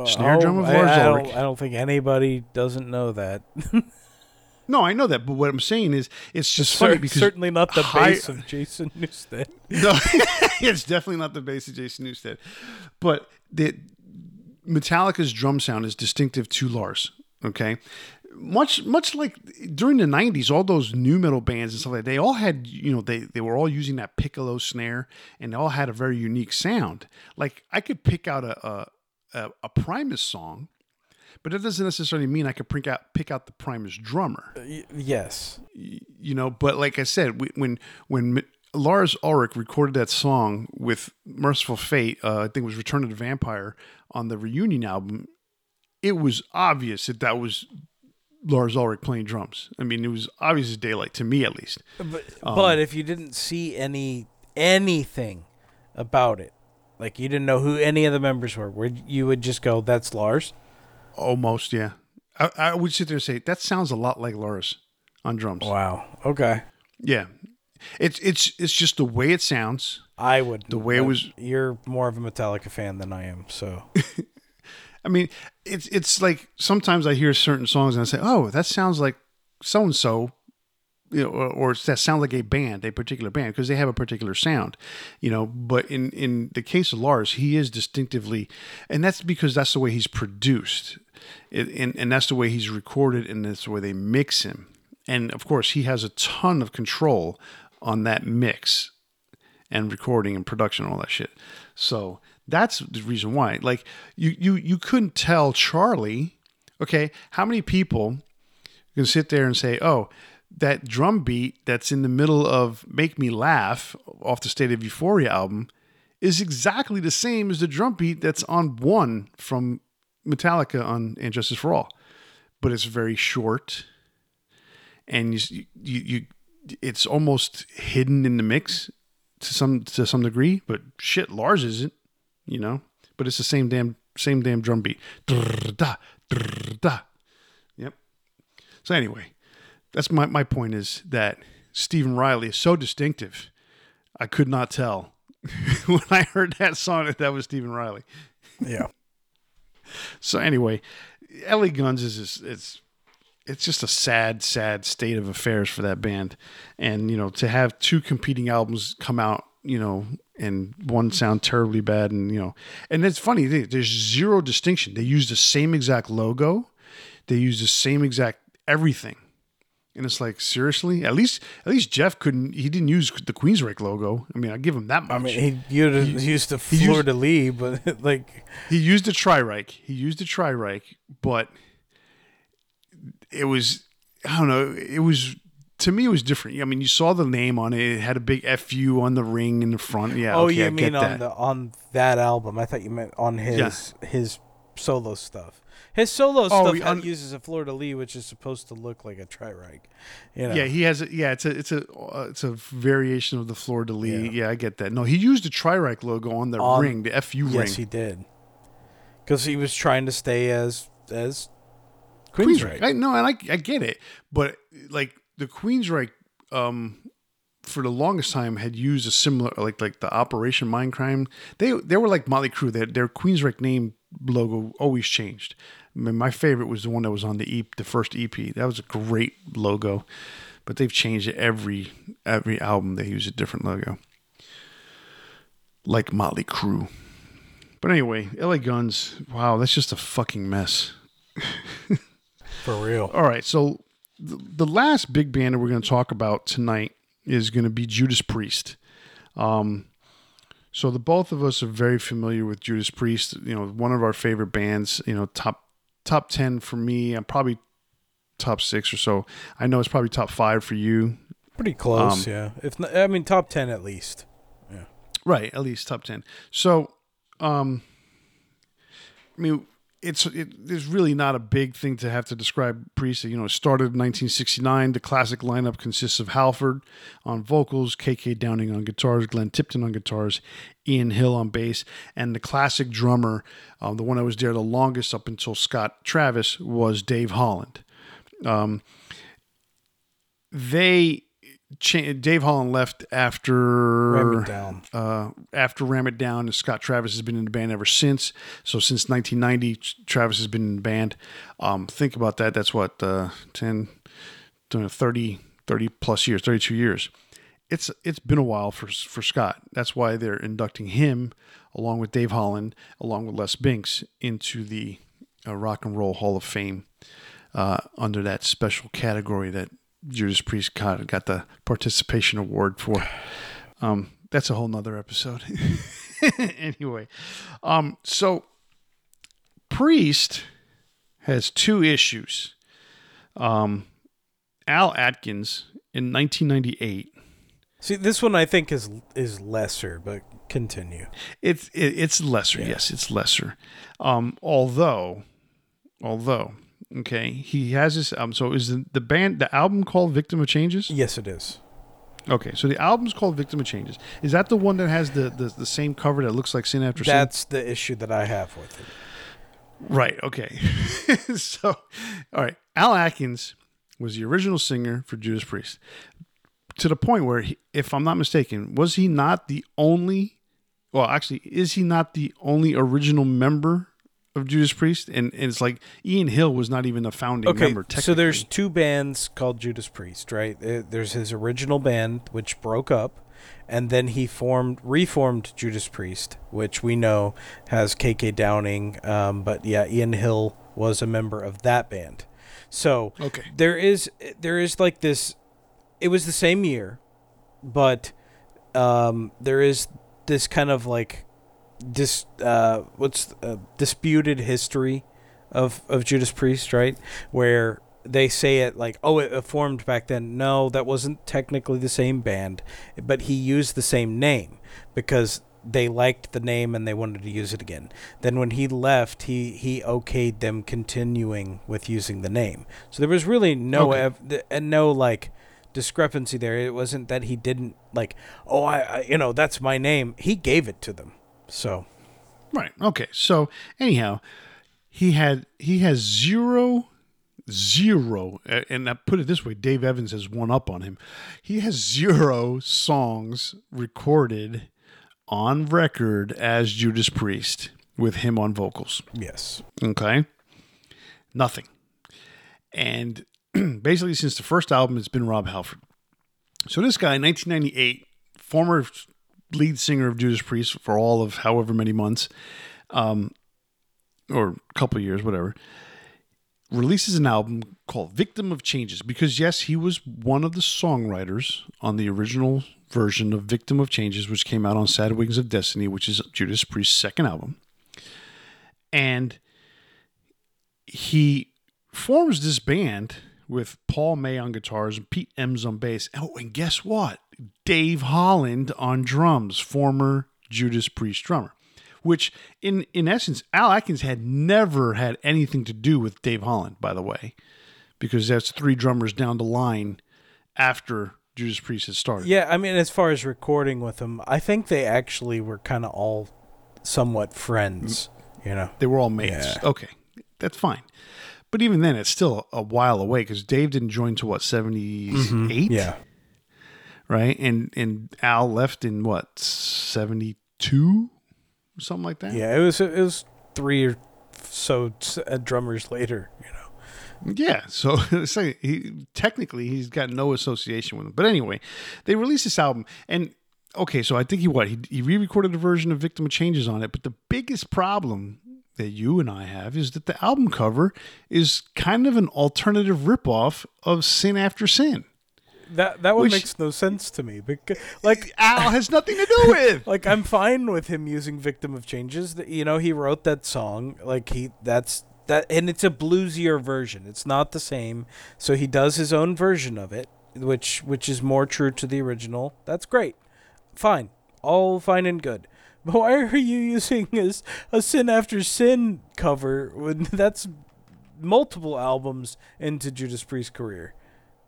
Snare drum of I, Lars I Ulrich. don't, I don't think anybody doesn't know that. No, I know that, but what I'm saying is it's just funny because certainly not the high- bass of Jason Newsted. No, it's definitely not the bass of Jason Newsted. But the Metallica's drum sound is distinctive to Lars. Okay. Much much like during the nineties, all those new metal bands and stuff like that, they all had, you know, they, they were all using that piccolo snare and they all had a very unique sound. Like I could pick out a, a, a Primus song, but that doesn't necessarily mean I could pick out pick out the Primus drummer Y- yes. you know but like i said we- when when M- lars ulrich recorded that song with mercyful fate uh, i think it was return of the vampire on the reunion album it was obvious that that was lars ulrich playing drums i mean it was obvious as daylight to me at least But, Um, but if you didn't see any anything about it, like you didn't know who any of the members were, where you would just go, "That's Lars." Almost yeah I, I would sit there and say that sounds a lot like lars on drums Wow. Okay. yeah it's it's it's just the way it sounds I would. The way it was- You're more of a Metallica fan than I am, so I mean, it's it's like sometimes I hear certain songs and I say, "Oh, that sounds like so and so," you know, or, or that sounds like a band, a particular band, because they have a particular sound, you know. But in in the case of Lars, he is distinctively, and that's because that's the way he's produced, it, and and that's the way he's recorded, and that's the way they mix him. And of course, he has a ton of control on that mix and recording and production and all that shit. So that's the reason why. Like you you you couldn't tell Charlie, okay, how many people can sit there and say, "Oh, that drum beat that's in the middle of Make Me Laugh off the State of Euphoria album is exactly the same as the drum beat that's on one from Metallica on And Justice for All." But it's very short and you, you you it's almost hidden in the mix to some to some degree, but shit, Lars isn't, you know. But it's the same damn same damn drum beat. Yep. So anyway, that's my my point is that Stephen Riley is so distinctive. I could not tell when I heard that song that that was Stephen Riley. yeah. So anyway, LA Guns is is it's it's just a sad, sad state of affairs for that band, and you know to have two competing albums come out, you know, and one sound terribly bad, and you know, and it's funny. There's zero distinction. They use the same exact logo, they use the same exact everything. And it's like seriously, at least at least Geoff couldn't. He didn't use the Queensryche logo. I mean, I give him that much. I mean, he used, used the fleur de lis, but like, He used a Tri-Ryche. He used a Tri-Ryche, but it was I don't know. It was to me it was different. I mean, you saw the name on it. It had a big FU on the ring in the front. Yeah. oh, okay, you I mean on that. the on that album? I thought you meant on his his solo stuff. His solo stuff on- uses a de lis, which is supposed to look like a tri-ryche. You know? Yeah, he has a yeah. It's a it's a uh, it's a variation of the de lis. Yeah. Yeah. I get that. No, he used the Tri-Ryche logo on the On- ring, the FU ring. yes, he did. Because he was trying to stay as as Queensryche. Queensryche. I no, and I I get it, but like the Queensryche, um, for the longest time had used a similar like like the Operation Mindcrime. They they were like Motley Crue. Their their Queensryche name logo always changed. I mean, my favorite was the one that was on the EP, the first EP. That was a great logo, but they've changed it every every album. They use a different logo, like Motley Crue. But anyway, LA Guns. Wow, that's just a fucking mess. For real. All right, so the, the last big band that we're going to talk about tonight is going to be Judas Priest. Um, so the both of us are very familiar with Judas Priest. You know, one of our favorite bands. You know, top top ten for me. I'm probably top six or so. I know it's probably top five for you. Pretty close, um, yeah. If not, I mean top ten at least. Yeah. Right, at least top ten. So, um, I mean, it's it, there's really not a big thing to have to describe Priest. You know, it started in 1969. The classic lineup consists of Halford on vocals, KK Downing on guitars, Glenn Tipton on guitars, Ian Hill on bass, and the classic drummer, um, the one that was there the longest up until Scott Travis, was Dave Holland. Um, they Dave Holland left after Ram It Down. Uh, after Ram It Down, and Scott Travis has been in the band ever since. So since 1990, Travis has been in the band. Um, think about that. That's what uh, 10, 30, 30 plus years, 32 years. It's it's been a while for for Scott. That's why they're inducting him along with Dave Holland, along with Les Binks, into the uh, Rock and Roll Hall of Fame uh, under that special category that Judas Priest got, got the participation award for. Um, that's a whole nother episode. anyway, um, so Priest has two issues. Um, Al Atkins in 1998. See, this one I think is is lesser, but continue. It's it, it's lesser. Yeah. Yes, it's lesser. Um, although, although Okay, he has this album. So is the, the band the album called Victim of Changes? Yes, it is. Okay, so the album's called Victim of Changes. Is that the one that has the the, the same cover that looks like Sin After Sin? That's the issue that I have with it. Right. Okay. so, all right. Al Atkins was the original singer for Judas Priest, to the point where, he, if I'm not mistaken, was he not the only? Well, actually, is he not the only original member of Judas Priest, and, and, it's like Ian Hill was not even a founding okay, member. So there's two bands called Judas Priest, right? There's his original band, which broke up, and then he formed, reformed Judas Priest, which we know has KK Downing. Um, but yeah, Ian Hill was a member of that band. So okay. there is there is like this. It was the same year, but um, there is this kind of like dis uh, what's uh, disputed history of of Judas Priest, right? Where they say it like, oh, it formed back then. No, that wasn't technically the same band, but he used the same name because they liked the name and they wanted to use it again. Then when he left, he he okayed them continuing with using the name. So there was really no okay. ev- and no like discrepancy there. It wasn't that he didn't like, oh, I, I you know that's my name. He gave it to them. So, right. Okay. So anyhow, he had he has zero zero and I put it this way Dave Evans has one up on him. He has zero songs recorded on record as Judas Priest with him on vocals. Yes. Okay. Nothing. And basically since the first album it's been Rob Halford. So this guy 1998 former lead singer of Judas Priest for all of however many months, um, or a couple years, whatever, releases an album called Victim of Changes because, yes, he was one of the songwriters on the original version of Victim of Changes, which came out on Sad Wings of Destiny, which is Judas Priest's second album. And he forms this band with Paul May on guitars and Pete Ems on bass. Oh, and guess what? Dave Holland on drums, former Judas Priest drummer. Which, in in essence, Al Atkins had never had anything to do with Dave Holland, by the way, because that's three drummers down the line after Judas Priest had started. Yeah, I mean, as far as recording with him, I think they actually were kind of all somewhat friends. You know, they were all mates. Yeah. Okay, that's fine. But even then, it's still a while away because Dave didn't join to what seventy eight. Mm-hmm. Yeah, right? And and Al left in what seventy two, something like that. Yeah, it was it was three or so uh, drummers later. You know. Yeah, so he technically he's got no association with them. But anyway, they released this album, and okay, so I think he what he, he re-recorded a version of "Victim of Changes" on it. But the biggest problem that you and I have is that the album cover is kind of an alternative ripoff of "Sin After Sin." That that one Which, makes no sense to me because like Al has nothing to do with. like I'm fine with him using "Victim of Changes." You know, he wrote that song. Like he that's that, and it's a bluesier version. It's not the same. So he does his own version of it, which which is more true to the original. That's great. Fine, all fine and good. But why are you using as a sin after sin cover when that's multiple albums into Judas Priest's career?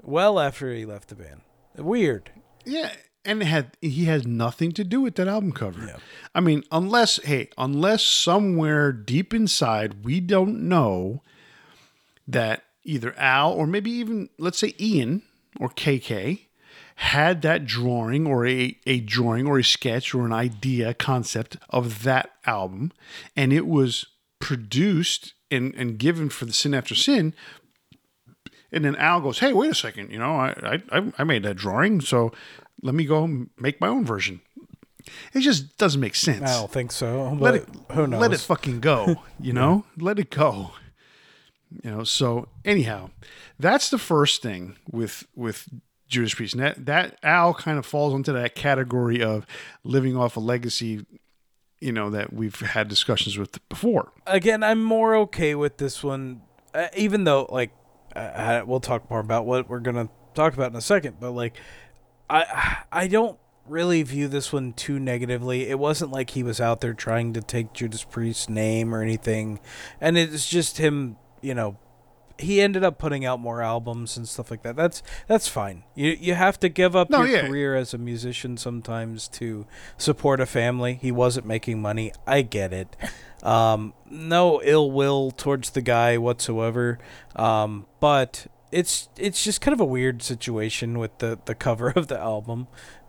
Well after he left the band. Weird. Yeah, and it had he has nothing to do with that album cover. Yeah. I mean, unless hey, unless somewhere deep inside we don't know that either Al or maybe even let's say Ian or KK had that drawing or a, a drawing or a sketch or an idea concept of that album and it was produced and, and given for the sin after sin and then Al goes, "Hey, wait a second. You know, I I I made that drawing, so let me go make my own version." It just doesn't make sense. I don't think so. Let it. Who knows? Let it fucking go. You know, yeah. let it go. You know. So anyhow, that's the first thing with with Judas Priest. And that that Al kind of falls into that category of living off a legacy you know that we've had discussions with before. Again, I'm more okay with this one, uh, even though like uh, we'll talk more about what we're gonna talk about in a second. But like, I I don't really view this one too negatively. It wasn't like he was out there trying to take Judas Priest's name or anything, and it's just him. You know, he ended up putting out more albums and stuff like that. That's that's fine. You you have to give up no, your yeah. career as a musician sometimes to support a family. He wasn't making money. I get it. Um, no ill will towards the guy whatsoever. Um, but it's it's just kind of a weird situation with the the cover of the album.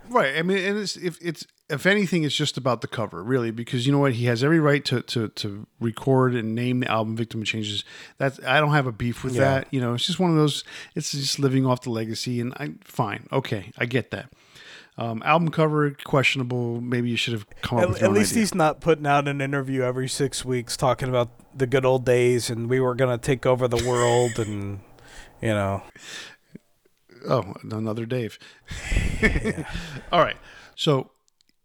Right. I mean, and it's if it's if anything, it's just about the cover, really, because you know what? He has every right to to, to record and name the album "Victim of Changes." That's I don't have a beef with yeah. that. You know, it's just one of those. It's just living off the legacy, and I fine, okay, I get that. Um, album cover questionable. Maybe you should have come up at, with. At least idea. he's not putting out an interview every six weeks talking about the good old days and we were gonna take over the world and you know. Oh, another Dave. All right. So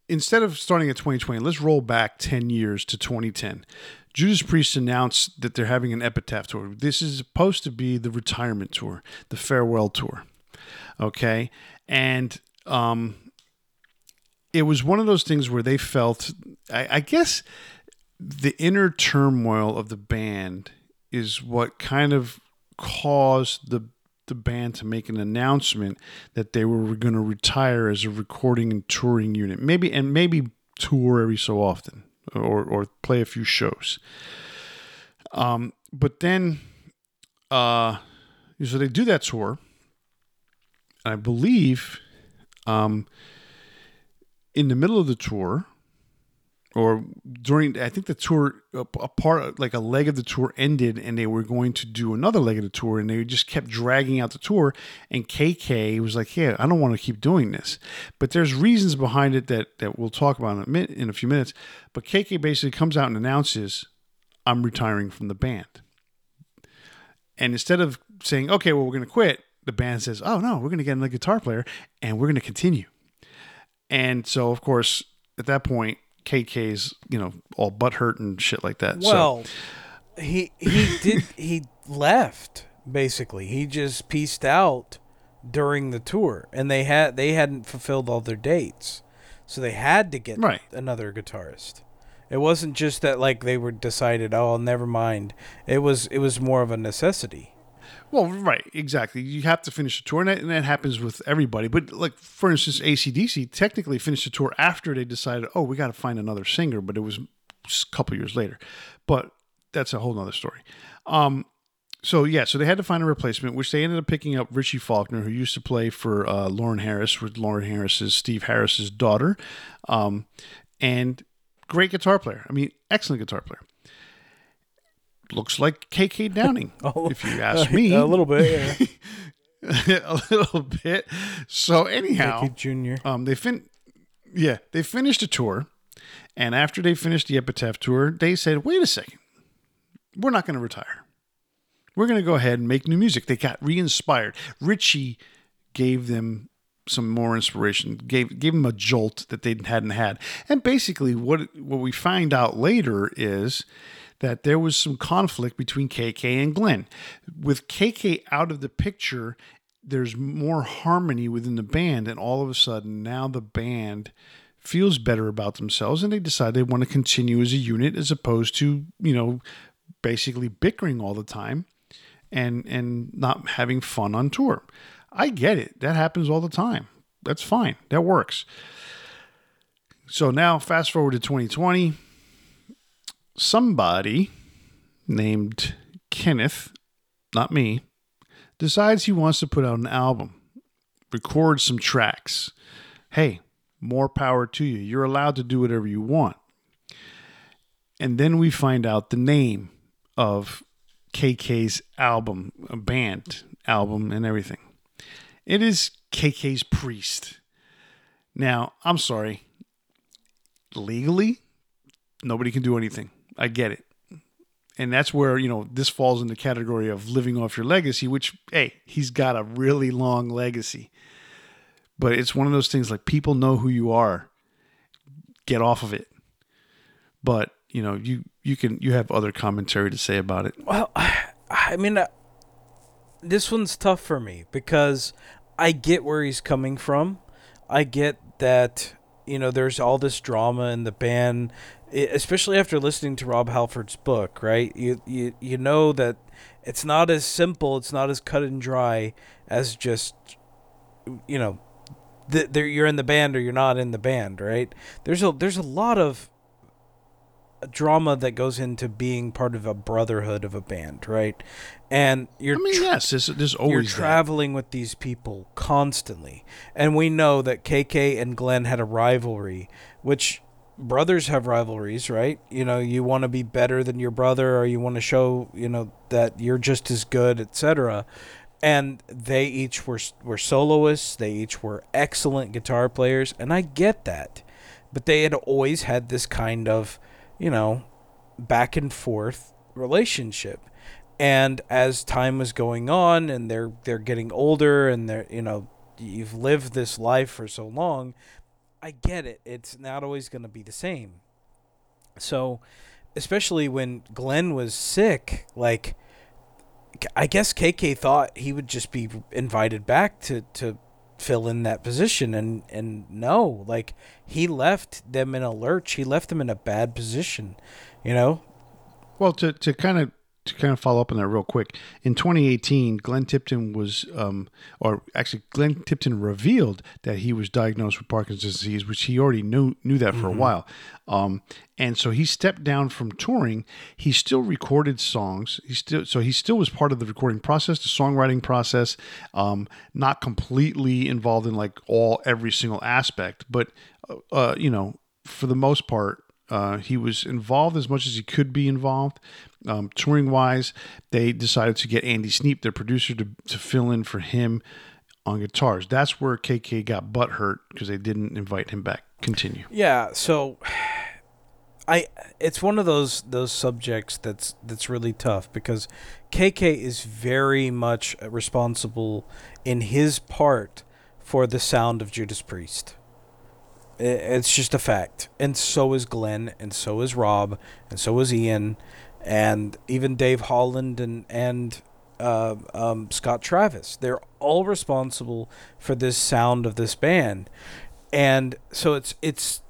instead of starting at 2020, let's roll back 10 years to 2010. Judas Priest announced that they're having an Epitaph tour. This is supposed to be the retirement tour, the farewell tour. Okay. And um, it was one of those things where they felt, I, I guess, the inner turmoil of the band is what kind of caused the the band to make an announcement that they were going to retire as a recording and touring unit. Maybe and maybe tour every so often or or play a few shows. Um, but then, uh, so they do that tour. I believe, um, in the middle of the tour, or during I think the tour a, part like a leg of the tour ended and they were going to do another leg of the tour and they just kept dragging out the tour and KK was like yeah I don't want to keep doing this. But there's reasons behind it that that we'll talk about in a minute in a few minutes. But KK basically comes out and announces I'm retiring from the band. And instead of saying okay well we're going to quit the band says oh no we're going to get another guitar player and we're going to continue and so of course at that point KK's, you know, all butt hurt and shit like that. Well, so. he he did he left basically. He just pieced out during the tour, and they had they hadn't fulfilled all their dates, so they had to get right. another guitarist. It wasn't just that like they were decided, oh, never mind. It was it was more of a necessity. Well, right, exactly. You have to finish the tour, and that, and that, happens with everybody. But like, for instance, ACDC technically finished the tour after they decided, oh, we got to find another singer, but it was a couple years later. But that's a whole nother story. Um, so yeah, so they had to find a replacement, which they ended up picking up Richie Faulkner, who used to play for uh, Lauren Harris, with Lauren Harris's Steve Harris's daughter, um, and great guitar player. I mean, excellent guitar player looks like KK Downing, Oh, if you ask me. a little bit. Yeah. a little bit. So anyhow, Junior. um, they fin, yeah, they finished a tour, and after they finished the Epitaph tour, they said, "Wait a second, we're not going to retire. We're going to go ahead and make new music." They got re-inspired. Richie gave them some more inspiration, gave gave them a jolt that they hadn't had, and basically, what what we find out later is that there was some conflict between KK and Glenn. With KK out of the picture, there's more harmony within the band, and all of a sudden now the band feels better about themselves and they decide they want to continue as a unit as opposed to, you know, basically bickering all the time and and not having fun on tour. I get it. That happens all the time. That's fine. That works. So now fast forward to 2020 somebody named Kenneth, not me, decides he wants to put out an album, record some tracks. Hey, more power to you. You're allowed to do whatever you want. And then we find out the name of KK's album, a band album, and everything. It is KK's Priest. Now, I'm sorry. Legally, nobody can do anything. I get it. And that's where, you know, this falls in the category of living off your legacy, which, hey, he's got a really long legacy. But it's one of those things like people know who you are. Get off of it. But, you know, you you can you have other commentary to say about it. Well, I mean, uh, this one's tough for me because I get where he's coming from. I get that you know there's all this drama in the band, especially after listening to Rob Halford's book. Right? You you you know that it's not as simple. It's not as cut and dry as just you know th- you're in the band or you're not in the band. Right? There's a there's a lot of drama that goes into being part of a brotherhood of a band, right? And you're I mean, tra- yes, there's, there's you're always that. traveling with these people constantly. And we know that KK and Glenn had a rivalry, which brothers have rivalries, right? You know, you want to be better than your brother or you want to show, you know, that you're just as good, etc. And they each were were soloists, they each were excellent guitar players, and I get that. But they had always had this kind of, you know, back and forth relationship and as time was going on and they're they're getting older and they're you know you've lived this life for so long i get it it's not always going to be the same. So especially when glenn was sick like i guess kk thought he would just be invited back to to fill in that position and and no like he left them in a lurch he left them in a bad position you know? Well, to, to kind of to kind of follow up on that real quick, in 2018, Glenn Tipton was, um, or actually, Glenn Tipton revealed that he was diagnosed with Parkinson's disease, which he already knew knew that for a while. Um, and so he stepped down from touring. He still recorded songs. He still so he still was part of the recording process, the songwriting process. Um, not completely involved in like all every single aspect, but uh, uh, you know, for the most part, uh, he was involved as much as he could be involved. Um, touring wise, they decided to get Andy Sneap, their producer, to, to fill in for him on guitars. That's where KK got butt hurt because they didn't invite him back. Continue. Yeah, so I it's one of those those subjects that's that's really tough because KK is very much responsible in his part for the sound of Judas Priest. It's just a fact. And so is Glenn and so is Rob and so is Ian and even Dave Holland and and uh, um, Scott Travis. They're all responsible for this sound of this band, and so it's it's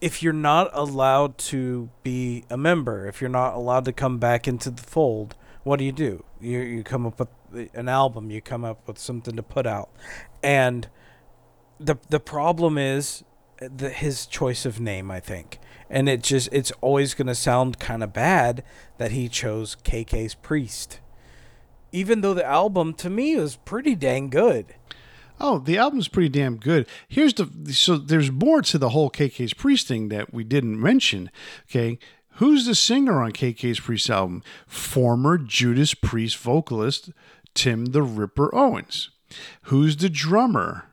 if you're not allowed to be a member, if you're not allowed to come back into the fold, what do you do? You you come up with an album, you come up with something to put out, and the the problem is the, his choice of name, I think, and it just it's always gonna sound kind of bad that he chose KK's Priest, even though the album to me was pretty dang good. Oh, the album's pretty damn good. Here's the so there's more to the whole KK's Priest thing that we didn't mention. Okay, Who's the singer on KK's Priest album? Former Judas Priest vocalist Tim the Ripper Owens. Who's the drummer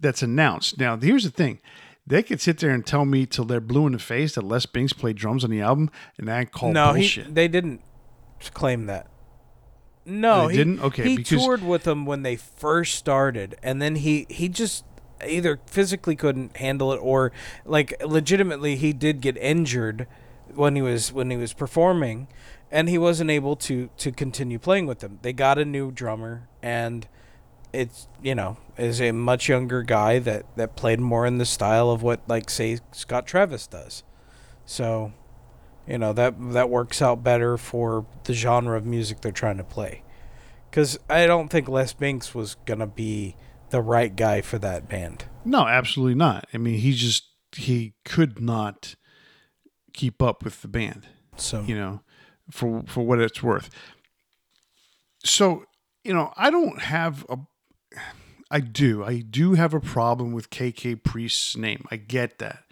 that's announced? Now, here's the thing. They could sit there and tell me till they're blue in the face that Les Binks played drums on the album, and I call no, he, bullshit. they didn't claim that. No, he didn't? Okay, He because- toured with them when they first started, and then he he just either physically couldn't handle it or like legitimately he did get injured when he was when he was performing, and he wasn't able to to continue playing with them. They got a new drummer, and it's you know is a much younger guy that that played more in the style of what like say Scott Travis does. So you know that that works out better for the genre of music they're trying to play because i don't think les binks was gonna be the right guy for that band no, absolutely not. I mean, he just he could not keep up with the band. so you know, for for what it's worth. So, you know, I don't have a I do. I do have a problem with KK Priest's name. I get that.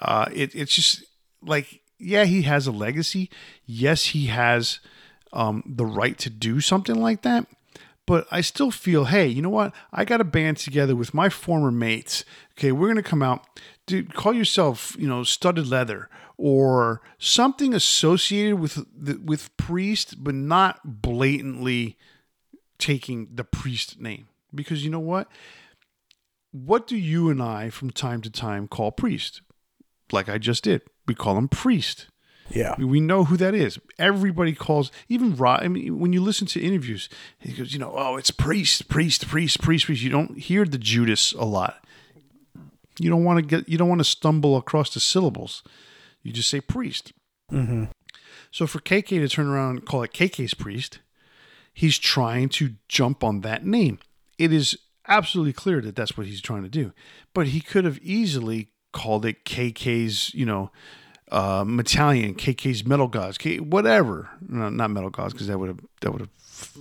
Uh it, it's just like yeah, he has a legacy. Yes, he has um the right to do something like that. But I still feel, hey, you know what? I got a band together with my former mates. Okay, we're gonna come out. Dude, call yourself, you know, studded leather or something associated with the, with priest, but not blatantly taking the priest name. Because you know what? What do you and I from time to time call priest? Like I just did. We call him priest. yeah We know who that is. Everybody calls, even Rob. I mean, when you listen to interviews, he goes, you know, oh, it's priest, priest, priest, priest, priest. You don't hear the Judas a lot. You don't want to get, you don't want to stumble across the syllables. You just say priest. mm-hmm. So for KK to turn around and call it KK's priest, he's trying to jump on that name. It is absolutely clear that that's what he's trying to do. But he could have easily called it KK's, you know, uh, Metallian, KK's Metal Gods, K, whatever. No, not Metal Gods, because that would have that would have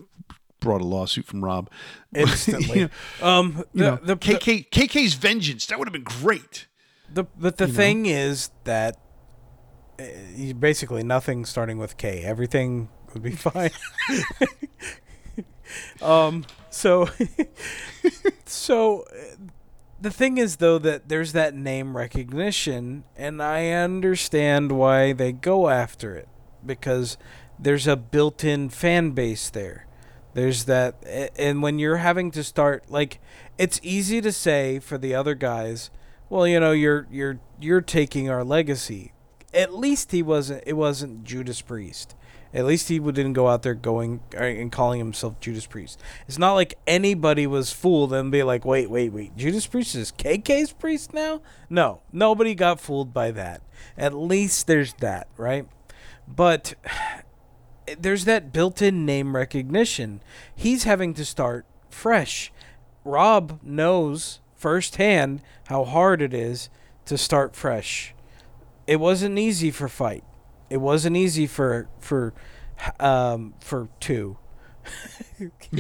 brought a lawsuit from Rob instantly You um You the, know, the, KK KK's Vengeance. That would have been great. the, but the thing is that uh, basically nothing starting with k everything would be fine um so so the thing is though that there's that name recognition and i understand why they go after it because there's a built-in fan base there. There's that and when you're having to start like it's easy to say for the other guys well you know you're you're you're taking our legacy. At least he wasn't it wasn't judas priest at least he didn't go out there going uh, and calling himself Judas Priest. It's not like anybody was fooled and be like, wait, wait, wait, Judas Priest is KK's priest now? No, nobody got fooled by that. At least there's that, right? But there's that built-in name recognition. He's having to start fresh. Rob knows firsthand how hard it is to start fresh. It wasn't easy for fight. It wasn't easy for for um for two.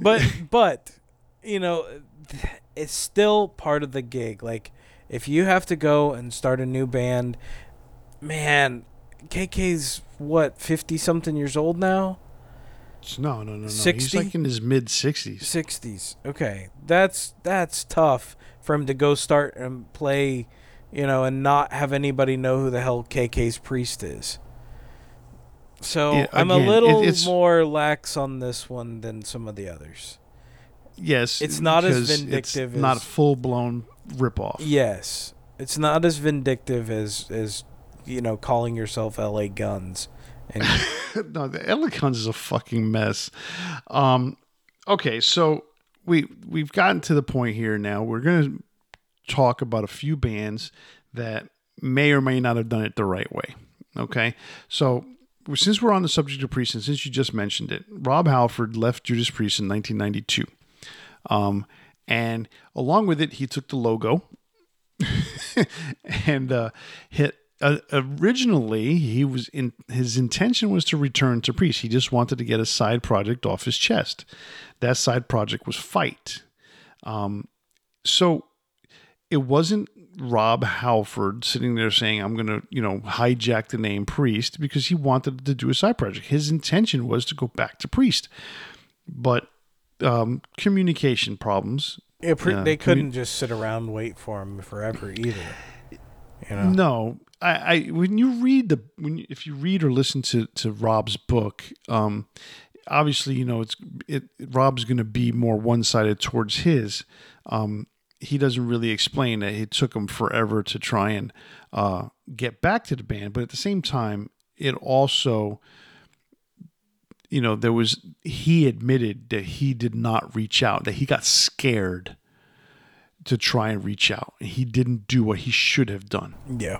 but but you know it's still part of the gig. Like if you have to go and start a new band, man, KK's what, 50 something years old now? No, no, no, no. 60? He's like in his mid sixties. 60s. Okay. That's that's tough for him to go start and play, you know, and not have anybody know who the hell KK's priest is. So Yeah, I'm again, a little it- more lax on this one than some of the others. Yes, It's not as vindictive It's not a as- full blown ripoff. Yes. It's not as vindictive as as you know calling yourself LA Guns. And no, the LA Guns is a fucking mess. Um, okay, so we we've gotten to the point here now. We're gonna talk about a few bands that may or may not have done it the right way. Okay, so since we're on the subject of Priest, and since you just mentioned it, Rob Halford left Judas Priest in 1992, um, and along with it, he took the logo and uh, hit. Uh, originally, he was in his intention was to return to Priest. He just wanted to get a side project off his chest. That side project was Fight. Um, so it wasn't Rob Halford sitting there saying, I'm going to, you know, hijack the name Priest because he wanted to do a side project. His intention was to go back to Priest. But um, communication problems. Yeah, pre- Yeah, they commu- couldn't just sit around and wait for him forever either. You know, No, I, I when you read the when you, if you read or listen to to Rob's book, um, obviously you know it's it Rob's going to be more one sided towards his. Um, he doesn't really explain that it took him forever to try and uh, get back to the band, but at the same time, it also you know there was he admitted that he did not reach out that he got scared to try and reach out. He didn't do what he should have done. Yeah,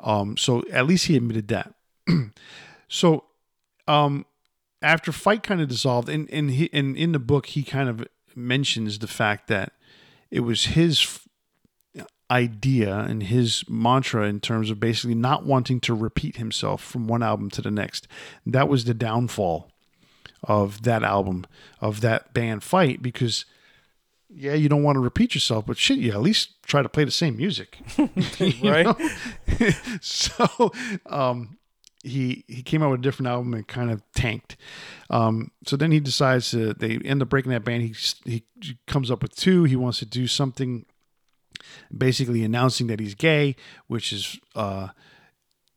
um, so at least he admitted that. so um, after fight kind of dissolved, and and he and in the book he kind of mentions the fact that it was his idea and his mantra in terms of basically not wanting to repeat himself from one album to the next. That was the downfall of that album of that band fight because yeah, you don't want to repeat yourself, but shit, you at least try to play the same music. Right. so um, he he came out with a different album and kind of tanked. Um, so then he decides to they end up breaking that band. He he comes up with two. He wants to do something, basically announcing that he's gay, which is uh,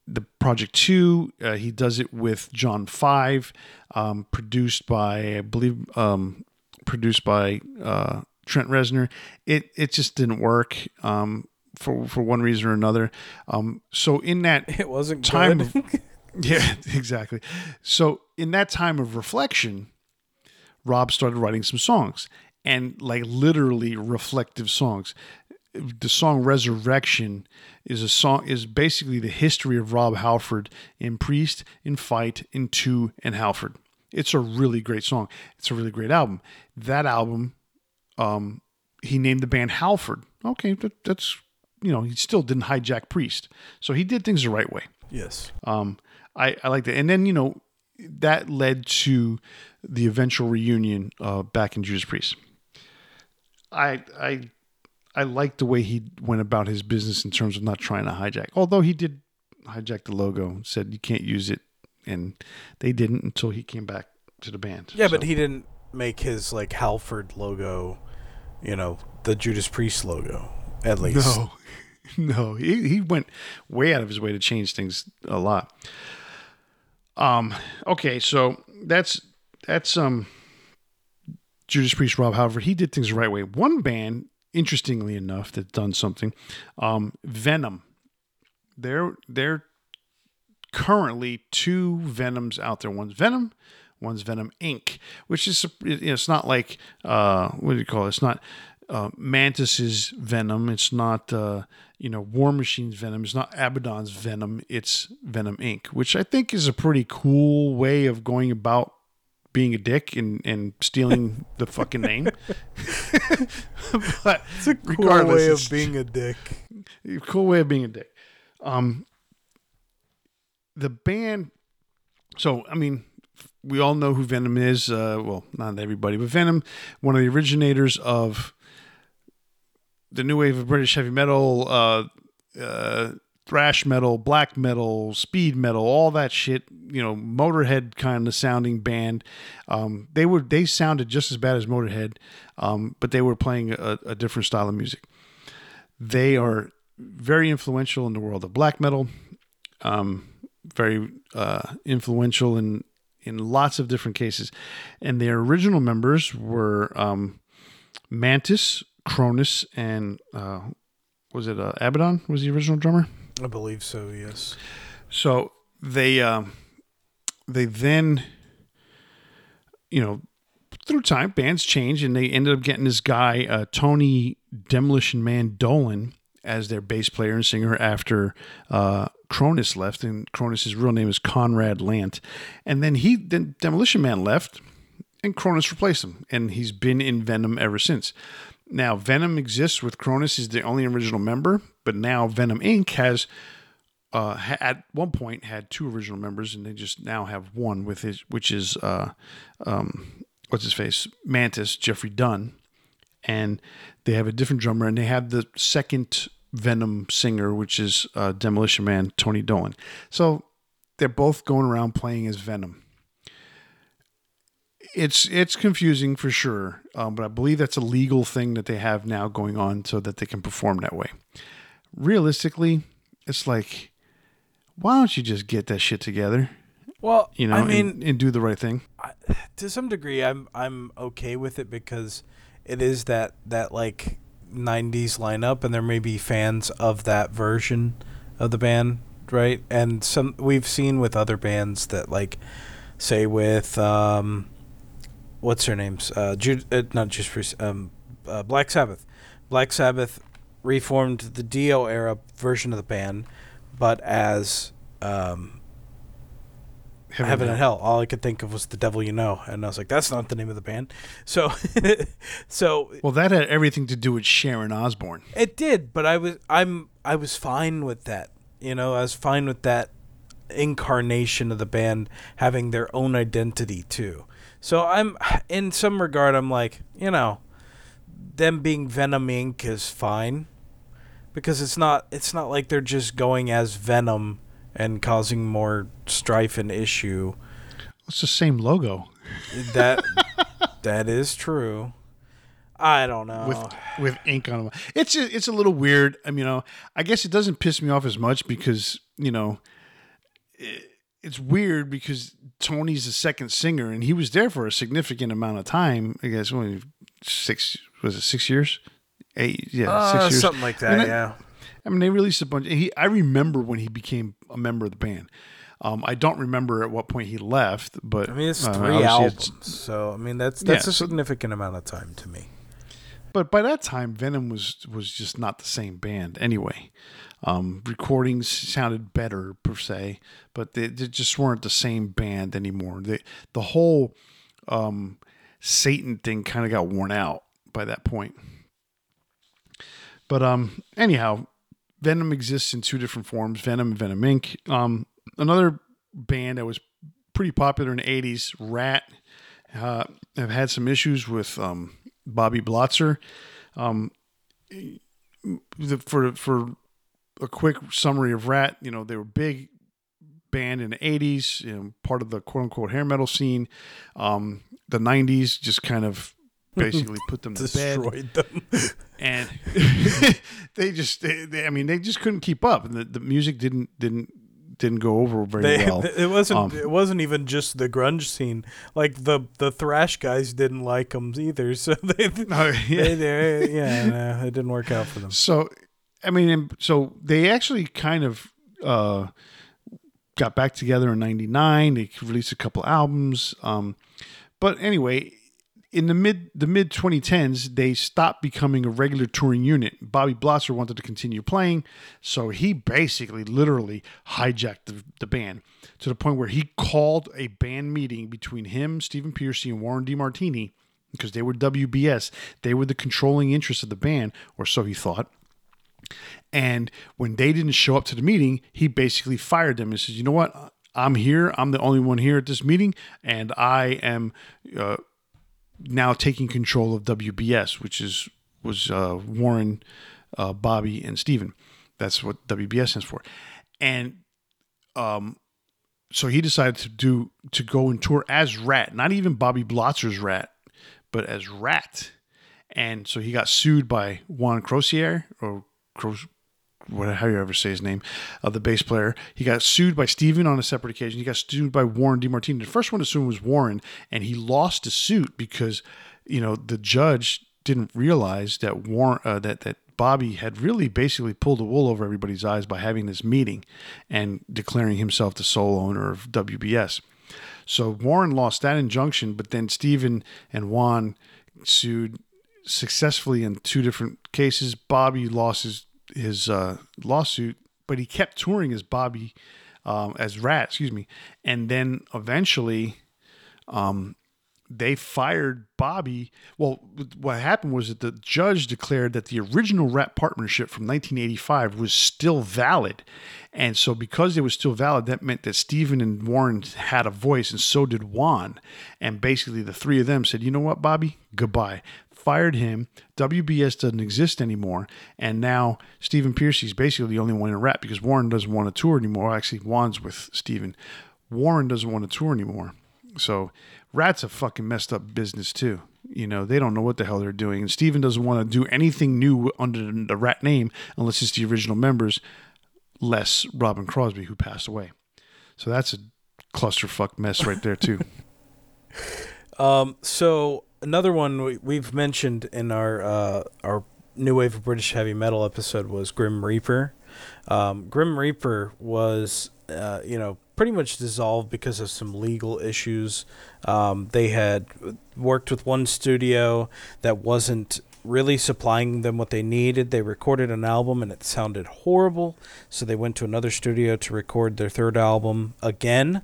the project two. Uh, he does it with John Five, um, produced by I believe um, produced by uh, Trent Reznor. It it just didn't work. Um, for, for one reason or another. Um, so in that it wasn't time yeah, exactly. So in that time of reflection, Rob started writing some songs and like literally reflective songs. The song Resurrection is a song is basically the history of Rob Halford in Priest, in Fight, in Two, and Halford. It's a really great song. It's a really great album. That album, um, he named the band Halford. Okay, that, that's you know he still didn't hijack Priest, so he did things the right way. yes, Um, I, I like that. And then, you know, that led to the eventual reunion uh, back in Judas Priest. I, I, I like the way he went about his business in terms of not trying to hijack. Although he did hijack the logo, and said you can't use it, and they didn't until he came back to the band. yeah, but he didn't make his like Halford logo. You know, the Judas Priest logo. At least, No, no, he, he went way out of his way to change things a lot. Um. Okay, so that's that's um. Judas Priest, Rob Halford, he did things the right way. One band, interestingly enough, that done something. Um, Venom. They're they're currently two Venoms out there. One's Venom, one's Venom Inc., which is you know, it's not like uh, what do you call it? It's not uh, Mantas's Venom. It's not uh, you know War Machine's Venom. It's not Abaddon's Venom. It's Venom Inc., which I think is a pretty cool way of going about being a dick and, and stealing the fucking name. but it's a cool way of being a dick. cool way of being a dick. Um, the band. So I mean, we all know who Venom is. Uh, well, not everybody, but Venom, one of the originators of the new wave of British heavy metal, uh, uh, thrash metal, black metal, speed metal, all that shit. You know, Motorhead kind of sounding band. Um, they were they sounded just as bad as Motorhead, um, but they were playing a, a different style of music. They are very influential in the world of black metal. Um, very uh, influential in in lots of different cases, and their original members were um, Mantas, Cronos, and uh, was it uh, Abaddon? Was the original drummer? I believe so. Yes. So they um, they then, you know, through time, bands change, and they ended up getting this guy uh, Tony Demolition Man Dolan as their bass player and singer after uh, Cronos left, and Cronos's real name is Conrad Lant, and then he then Demolition Man left, and Cronos replaced him, and he's been in Venom ever since. Now Venom exists with Cronos is the only original member, but now Venom Inc. has uh, at one point had two original members, and they just now have one with his, which is uh, um, what's his face, Mantas Jeffrey Dunn, and they have a different drummer, and they have the second Venom singer, which is uh, Demolition Man Tony Dolan. So they're both going around playing as Venom. It's it's confusing for sure, um, but I believe that's a legal thing that they have now going on so that they can perform that way. Realistically, it's like, why don't you just get that shit together? Well, You know, I mean, and, and do the right thing. to some degree I'm I'm okay with it because it is that that like 90s lineup and there may be fans of that version of the band right and some we've seen with other bands that like say with um what's her name's uh, Jude, uh not just Priest, um uh, Black Sabbath Black Sabbath reformed the Dio era version of the band but as um Heaven and Hell. All I could think of was The Devil You Know, and I was like, that's not the name of the band. So, so Well, that had everything to do with Sharon Osbourne. it did, but I was I'm I was fine with that. You know, I was fine with that incarnation of the band having their own identity too. So I'm in some regard I'm like, you know, them being Venom Inc. is fine. Because it's not it's not like they're just going as Venom and causing more strife and issue. It's the same logo That that is true. I don't know. with with ink on them. It's a, it's a little weird. I mean, you know, I guess it doesn't piss me off as much because you know, it, it's weird because Tony's the second singer and he was there for a significant amount of time. I guess only six was it six years, eight yeah Uh, six years. something like that. I mean, yeah. I mean, they released a bunch. He, I remember when he became a member of the band. Um, I don't remember at what point he left, but I mean, it's uh, three obviously albums, it's- so I mean that's that's Yeah, a so- significant amount of time to me. But by that time, Venom was was just not the same band anyway. Um, recordings sounded better per se, but they, they just weren't the same band anymore. They, the whole um, Satan thing kind of got worn out by that point. But um, anyhow, Venom exists in two different forms: Venom and Venom Inc. Um, another band that was pretty popular in the '80s, Ratt, uh, have had some issues with um, Bobby Blotzer. Um, the, for for a quick summary of Ratt, you know, they were big band in the 80s, you know, part of the quote unquote hair metal scene. Um, the 90s just kind of basically put them to bed Destroyed them. and they just they, they, I mean they just couldn't keep up and the, the music didn't didn't didn't go over very They, well. it wasn't. Um, it wasn't even just the grunge scene. Like the the thrash guys didn't like them either. So they, Oh, yeah. they, they yeah, no, it didn't work out for them. So, I mean, so they actually kind of uh, got back together in '99. They released a couple albums, um, but anyway, in the mid the mid 2010s, they stopped becoming a regular touring unit. Bobby Blotzer wanted to continue playing, so he basically, literally hijacked the, the band to the point where he called a band meeting between him, Stephen Pearcy, and Warren DeMartini. Because they were WBS, they were the controlling interest of the band, or so he thought. And when they didn't show up to the meeting, he basically fired them and says, "You know what? I'm here. I'm the only one here at this meeting, and I am uh, now taking control of WBS, which is was uh, Warren, uh, Bobby, and Steven. That's what WBS stands for. And um, so he decided to do to go and tour as Ratt, not even Bobby Blotzer's Ratt, but as Ratt. And so he got sued by Juan Croucier or Cro- what how you ever say his name, uh, the bass player. He got sued by Steven on a separate occasion. He got sued by Warren DeMartini. The first one to sue was Warren, and he lost the suit because you know the judge didn't realize that Warren uh, that that Bobby had really basically pulled the wool over everybody's eyes by having this meeting and declaring himself the sole owner of WBS. So Warren lost that injunction, but then Stephen and Juan sued successfully in two different cases. Bobby lost his his uh, lawsuit, but he kept touring as Bobby um, as Ratt, excuse me, and then eventually, um, they fired Bobby. Well, what happened was that the judge declared that the original Ratt partnership from 1985 was still valid, and so because it was still valid, that meant that Stephen and Warren had a voice, and so did Juan. And basically, the three of them said, "You know what, Bobby? Goodbye." Fired him. WBS doesn't exist anymore, and now Stephen Pearcy's basically the only one in Ratt because Warren doesn't want to tour anymore. Actually, Juan's with Stephen. Warren doesn't want to tour anymore, so Ratt's a fucking messed up business too. You know, they don't know what the hell they're doing. And Steven doesn't want to do anything new under the Ratt name unless it's the original members, less Robin Crosby, who passed away. So that's a clusterfuck mess right there, too. um, so another one we, we've mentioned in our uh, our new wave of British heavy metal episode was Grim Reaper. Um, Grim Reaper was, uh, you know, pretty much dissolved because of some legal issues. Um, they had worked with one studio that wasn't really supplying them what they needed. They recorded an album and it sounded horrible, so they went to another studio to record their third album again.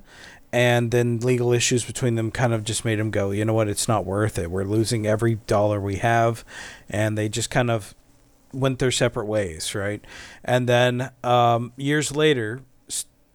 And then legal issues between them kind of just made them go, you know what, it's not worth it. We're losing every dollar we have. And they just kind of went their separate ways, right? And then um, years later,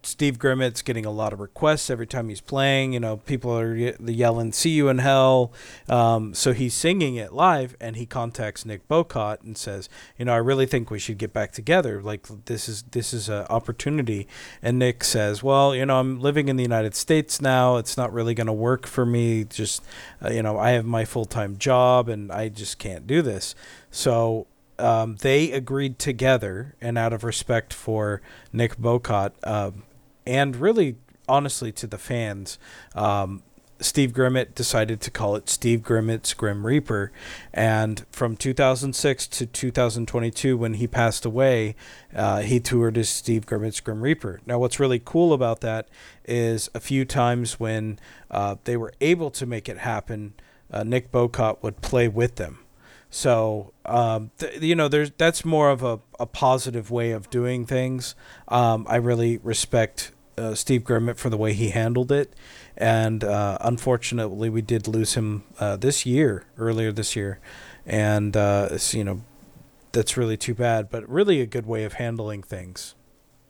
Steve Grimmett's getting a lot of requests every time he's playing. You know, people are yelling, "See you in hell!" Um, so he's singing it live, and he contacts Nick Bowcott and says, "You know, I really think we should get back together. Like this is this is an opportunity." And Nick says, "Well, you know, I'm living in the United States now. It's not really going to work for me. Just, uh, you know, I have my full time job, and I just can't do this." So um, they agreed together, and out of respect for Nick Bowcott, um, and really honestly to the fans. Um, Steve Grimmett decided to call it Steve Grimmett's Grim Reaper. And from 2006 to 2022, when he passed away, uh, he toured as Steve Grimmett's Grim Reaper. Now, what's really cool about that is a few times when uh, they were able to make it happen, uh, Nick Bowcott would play with them. So um, th- you know, there's that's more of a, a positive way of doing things. Um, I really respect uh, Steve Grimmett for the way he handled it. And uh, unfortunately, we did lose him uh, this year, earlier this year. And, uh, you know, that's really too bad, but really a good way of handling things.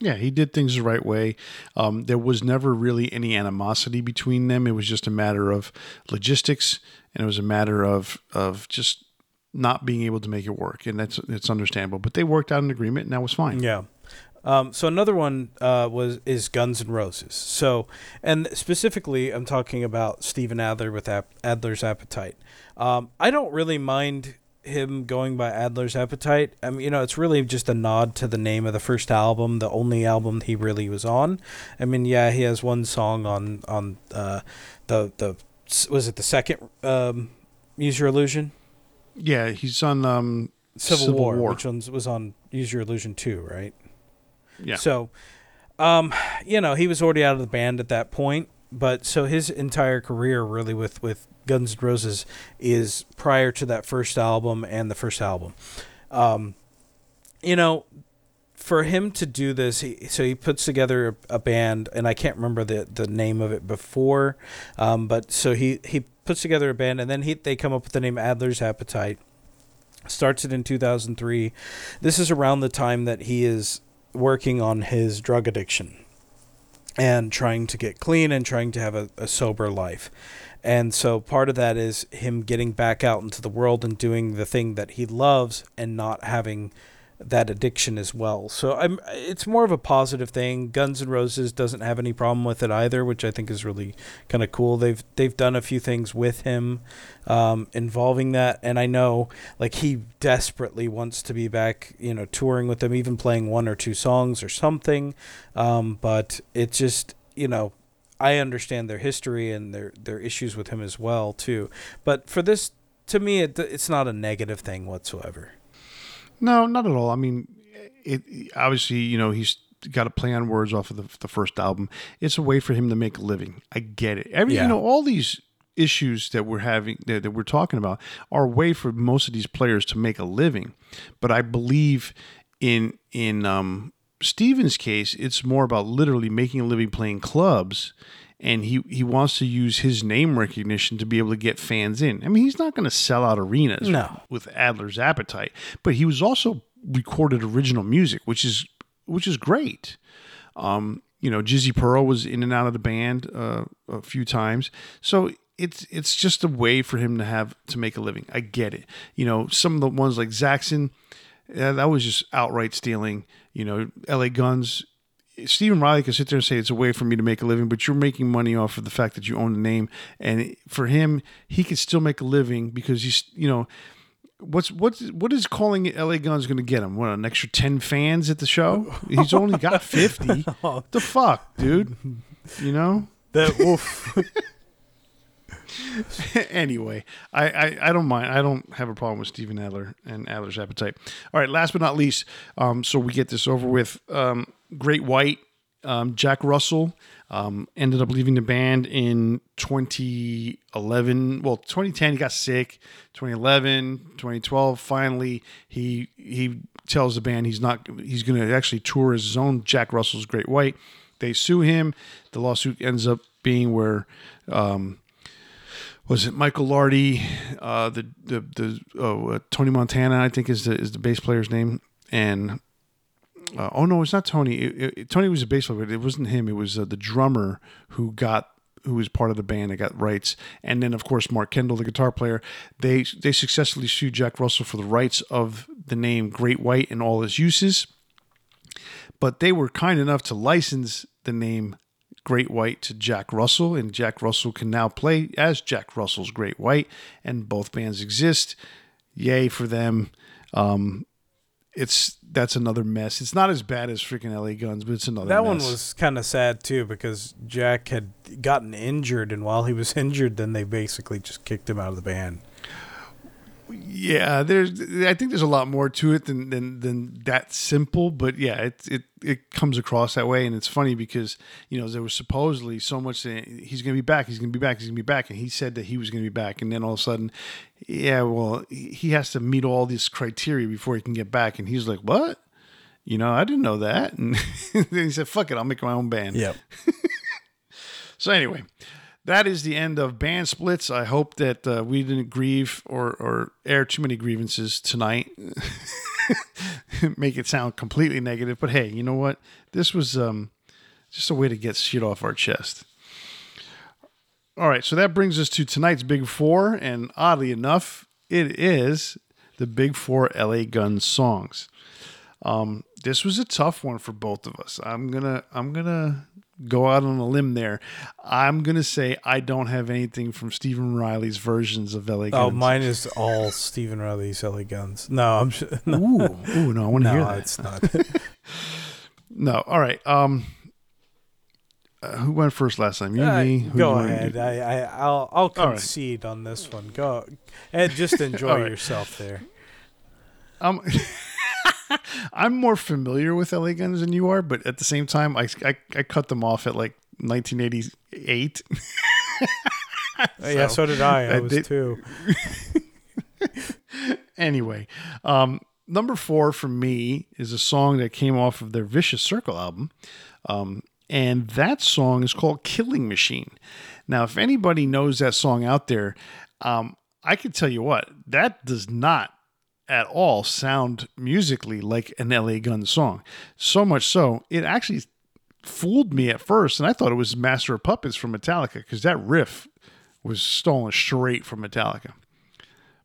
Yeah, he did things the right way. Um, there was never really any animosity between them. It was just a matter of logistics, and it was a matter of of just not being able to make it work, and that's it's understandable. But they worked out an agreement, and that was fine. Yeah. Um, so another one uh, was is Guns N' Roses. So, and specifically, I'm talking about Steven Adler with Adler's Appetite. Um, I don't really mind him going by Adler's Appetite. I mean, you know, it's really just a nod to the name of the first album, the only album he really was on. I mean, yeah, he has one song on on uh, the the was it the second um, Use Your Illusion? Yeah, he's on um, Civil, Civil War, War, which was on Use Your Illusion two, right? Yeah. So, um, you know, he was already out of the band at that point, but so his entire career really with with Guns N' Roses is prior to that first album and the first album. Um, you know, for him to do this, he, so he puts together a, a, band, and I can't remember the, the name of it before, um, but so he, he puts together a band, and then he they come up with the name Adler's Appetite. Starts it in 2003. This is around the time that he is working on his drug addiction and trying to get clean and trying to have a, a, sober life. And so part of that is him getting back out into the world and doing the thing that he loves and not having that addiction as well. So I'm it's more of a positive thing. Guns N' Roses doesn't have any problem with it either, which I think is really kind of cool. They've they've done a few things with him um, involving that, and I know like he desperately wants to be back, you know, touring with them, even playing one or two songs or something. Um, but it just you know I understand their history and their their issues with him as well too. But for this, to me, it, it's not a negative thing whatsoever. No, not at all. I mean, it obviously, you know, he's got to play on words off of the, the first album. It's a way for him to make a living. I get it. Every, yeah. you know, all these issues that we're having that, that we're talking about are a way for most of these players to make a living. But I believe in in um, Steven's case, it's more about literally making a living playing clubs and he he wants to use his name recognition to be able to get fans in. I mean, he's not going to sell out arenas no. with Adler's Appetite, but he was also recorded original music, which is which is great. Um, you know, Jizzy Pearl was in and out of the band uh, a few times, so it's it's just a way for him to have to make a living. I get it. You know, some of the ones like Saxon, yeah, that was just outright stealing. You know, L.A. Guns. Stephen Riley can sit there and say it's a way for me to make a living, but you're making money off of the fact that you own the name. And for him, he can still make a living because he's, you know, what's what's what is calling it LA Guns going to get him? What an extra ten fans at the show? He's only got fifty. What the fuck, dude? You know that wolf. anyway, I, I, I don't mind. I don't have a problem with Steven Adler and Adler's Appetite. All right, last but not least, um, so we get this over with. Um, Great White, um, Jack Russell um, ended up leaving the band in 2011. Well, 2010 he got sick. 2011, 2012, finally he he tells the band he's not he's going to actually tour his own Jack Russell's Great White. They sue him. The lawsuit ends up being where um, was it Michael Lardie, uh, the the the oh, uh, Tony Montana, I think is the is the bass player's name, and uh, oh no, it's not Tony. It, it, Tony was a bass player, it wasn't him. It was uh, the drummer who got who was part of the band that got rights, and then of course Mark Kendall, the guitar player. They they successfully sued Jack Russell for the rights of the name Great White and all its uses, but they were kind enough to license the name Great White to Jack Russell, and Jack Russell can now play as Jack Russell's Great White, and both bands exist. Yay for them. Um, it's that's another mess. It's not as bad as freaking LA Guns, but it's another. That mess. one was kind of sad too because Jack had gotten injured, and while he was injured, then they basically just kicked him out of the band yeah, there's. I think there's a lot more to it than than, than that simple. But yeah, it it it comes across that way, and it's funny because you know there was supposedly so much that he's going to be back, he's going to be back, he's going to be back, and he said that he was going to be back, and then all of a sudden, yeah, well, he has to meet all these criteria before he can get back, and he's like, what? You know, I didn't know that, and then he said, "Fuck it, I'll make my own band." Yep. so anyway, that is the end of band splits. I hope that uh, we didn't grieve or, or air too many grievances tonight. Make it sound completely negative. But hey, you know what? This was um, just a way to get shit off our chest. All right, so that brings us to tonight's Big Four. And oddly enough, it is the Big Four LA Guns songs. Um, this was a tough one for both of us. I'm gonna I'm gonna go out on a limb there. I'm gonna say I don't have anything from Stephen Riley's versions of LA Guns. Oh, mine is all Stephen Riley's LA Guns. No, I'm sure. No. Ooh, ooh, no, I want to no, hear that. it's not. no, all right. Um, uh, who went first last time? You, Uh, me. Who go ahead. I, I, I'll, I'll All right. concede on this one. Go, and just enjoy right. yourself there. Um, I'm more familiar with LA Guns than you are, but at the same time, I, I, I cut them off at like 1988. yeah, so did I. I I was did- too. anyway, um, number four for me is a song that came off of their Vicious Circle album. Um, and that song is called Killing Machine. Now, if anybody knows that song out there, um, I can tell you what, that does not at all sound musically like an LA Gun song. So much so, it actually fooled me at first, and I thought it was Master of Puppets from Metallica because that riff was stolen straight from Metallica.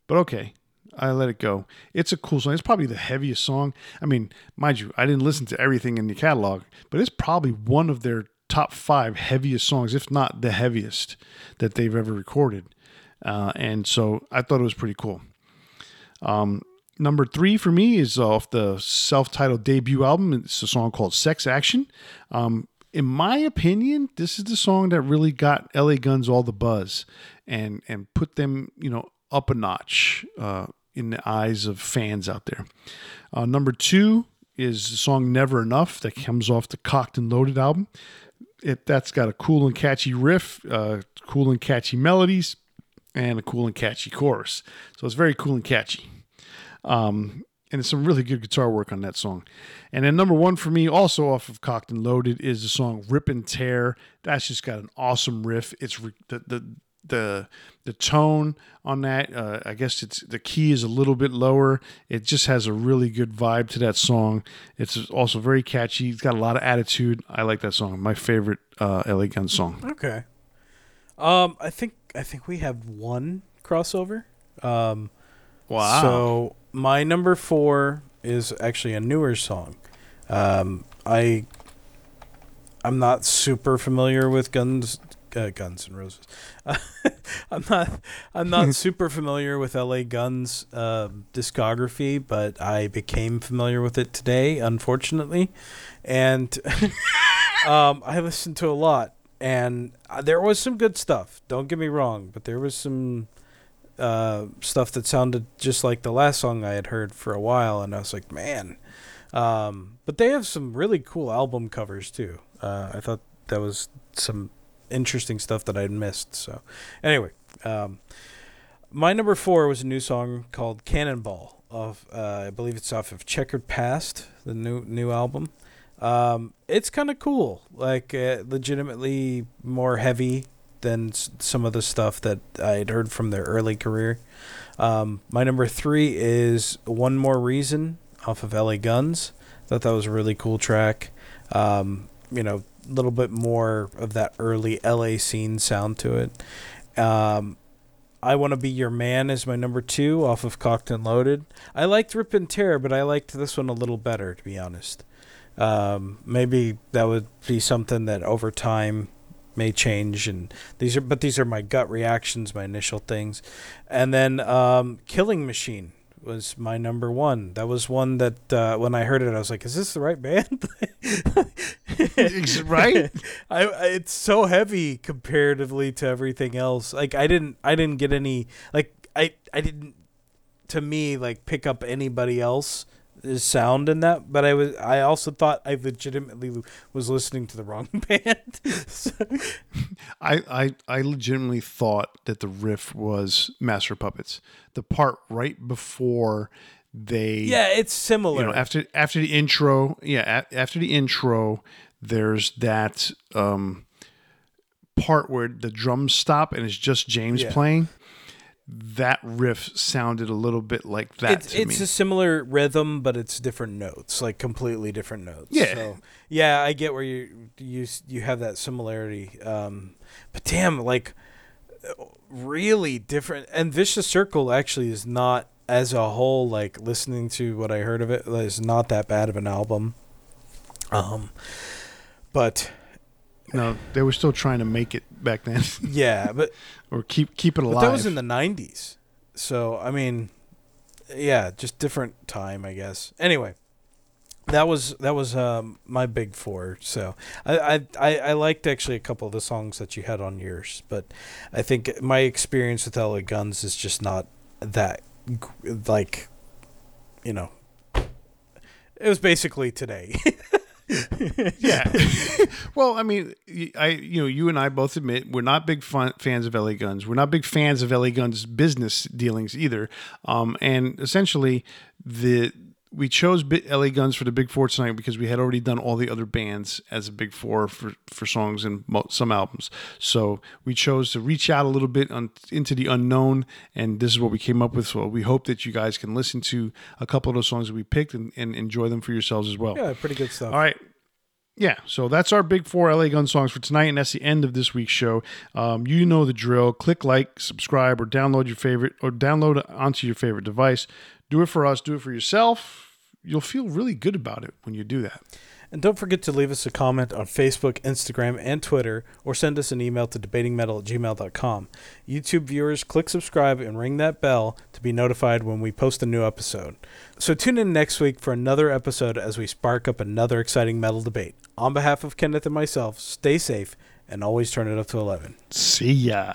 But okay, I let it go. It's a cool song. It's probably the heaviest song. I mean, mind you, I didn't listen to everything in the catalog, but it's probably one of their top five heaviest songs, if not the heaviest that they've ever recorded. Uh, and so I thought it was pretty cool. Um, number three for me is off the self-titled debut album. It's a song called "Sex Action." Um, in my opinion, this is the song that really got LA Guns all the buzz and and put them, you know, up a notch uh, in the eyes of fans out there. Uh, number two is the song "Never Enough" that comes off the Cocked and Loaded album. It that's got a cool and catchy riff, uh, cool and catchy melodies, and a cool and catchy chorus. So it's very cool and catchy. Um, and it's some really good guitar work on that song. And then number one for me, also off of Cocked and Loaded, is the song "Rip and Tear." That's just got an awesome riff. It's re- the the the the tone on that. Uh, I guess it's the key is a little bit lower. It just has a really good vibe to that song. It's also very catchy. It's got a lot of attitude. I like that song. My favorite uh, LA Gun song. Okay. Um, I think I think we have one crossover. Um, Wow. So my number four is actually a newer song. Um, I I'm not super familiar with Guns uh, Guns and Roses. I'm not I'm not super familiar with LA Guns uh, discography, but I became familiar with it today, unfortunately, and um, I listened to a lot, and uh, there was some good stuff. Don't get me wrong, but there was some uh, stuff that sounded just like the last song I had heard for a while, and I was like, man. Um, but they have some really cool album covers too. Uh, I thought that was some interesting stuff that I'd missed. So, anyway, um, my number four was a new song called Cannonball. Of uh, I believe it's off of Checkered Past, the new new album. Um, it's kind of cool, like uh, legitimately more heavy than some of the stuff that I'd heard from their early career. Um, my number three is One More Reason off of LA Guns. Thought that was a really cool track. Um, you know, a little bit more of that early LA scene sound to it. Um, I Want to Be Your Man is my number two off of Cocked and Loaded. I liked Rip and Tear, but I liked this one a little better, to be honest. Um, maybe that would be something that over time may change and these are but these are my gut reactions my initial things. And then um, killing machine was my number one. That was one that uh, when i heard it i was like is this the right band? Right? I, I it's so heavy comparatively to everything else. Like i didn't i didn't get any like i i didn't to me like pick up anybody else sound in that but i was i also thought i legitimately was listening to the wrong band so, I, I I legitimately thought that the riff was Master Puppets. The part right before they yeah it's similar you know after after the intro yeah a, after the intro there's that um part where the drums stop and it's just James Yeah. playing that riff sounded a little bit like that it's it's a similar rhythm, but it's different notes, like completely different notes. Yeah. So, yeah, I get where you you you have that similarity. Um, but damn, like really different. And Vicious Circle actually is not as a whole. Like listening to what I heard of it, is not that bad of an album. Um, but no they were still trying to make it back then yeah, but or keep keep it alive But that was in the '90s, so I mean, yeah, just different time, I guess. Anyway, that was that was um, my big four. So I, I I I liked actually a couple of the songs that you had on yours, but I think my experience with LA Guns is just not that like, you know, it was basically today. yeah. well, I mean, I you know you and I both admit we're not big fun, fans of LA Guns. We're not big fans of LA Guns business dealings either. Um, and essentially, the we chose LA Guns for the Big Four tonight because we had already done all the other bands as a Big Four for for songs and mo- some albums. So we chose to reach out a little bit on, into the unknown, and this is what we came up with. So we hope that you guys can listen to a couple of those songs that we picked and, and enjoy them for yourselves as well. yeah, pretty good stuff. All right. Yeah, so that's our big four LA Gun songs for tonight, and that's the end of this week's show. Um, you know the drill. Click like, subscribe, or download your favorite, or download onto your favorite device. Do it for us. Do it for yourself. You'll feel really good about it when you do that. And don't forget to leave us a comment on Facebook, Instagram, and Twitter, or send us an email to debatingmetal at gmail.com. YouTube viewers, click subscribe and ring that bell to be notified when we post a new episode. So tune in next week for another episode as we spark up another exciting metal debate. On behalf of Kenneth and myself, stay safe and always turn it up to 11. See ya.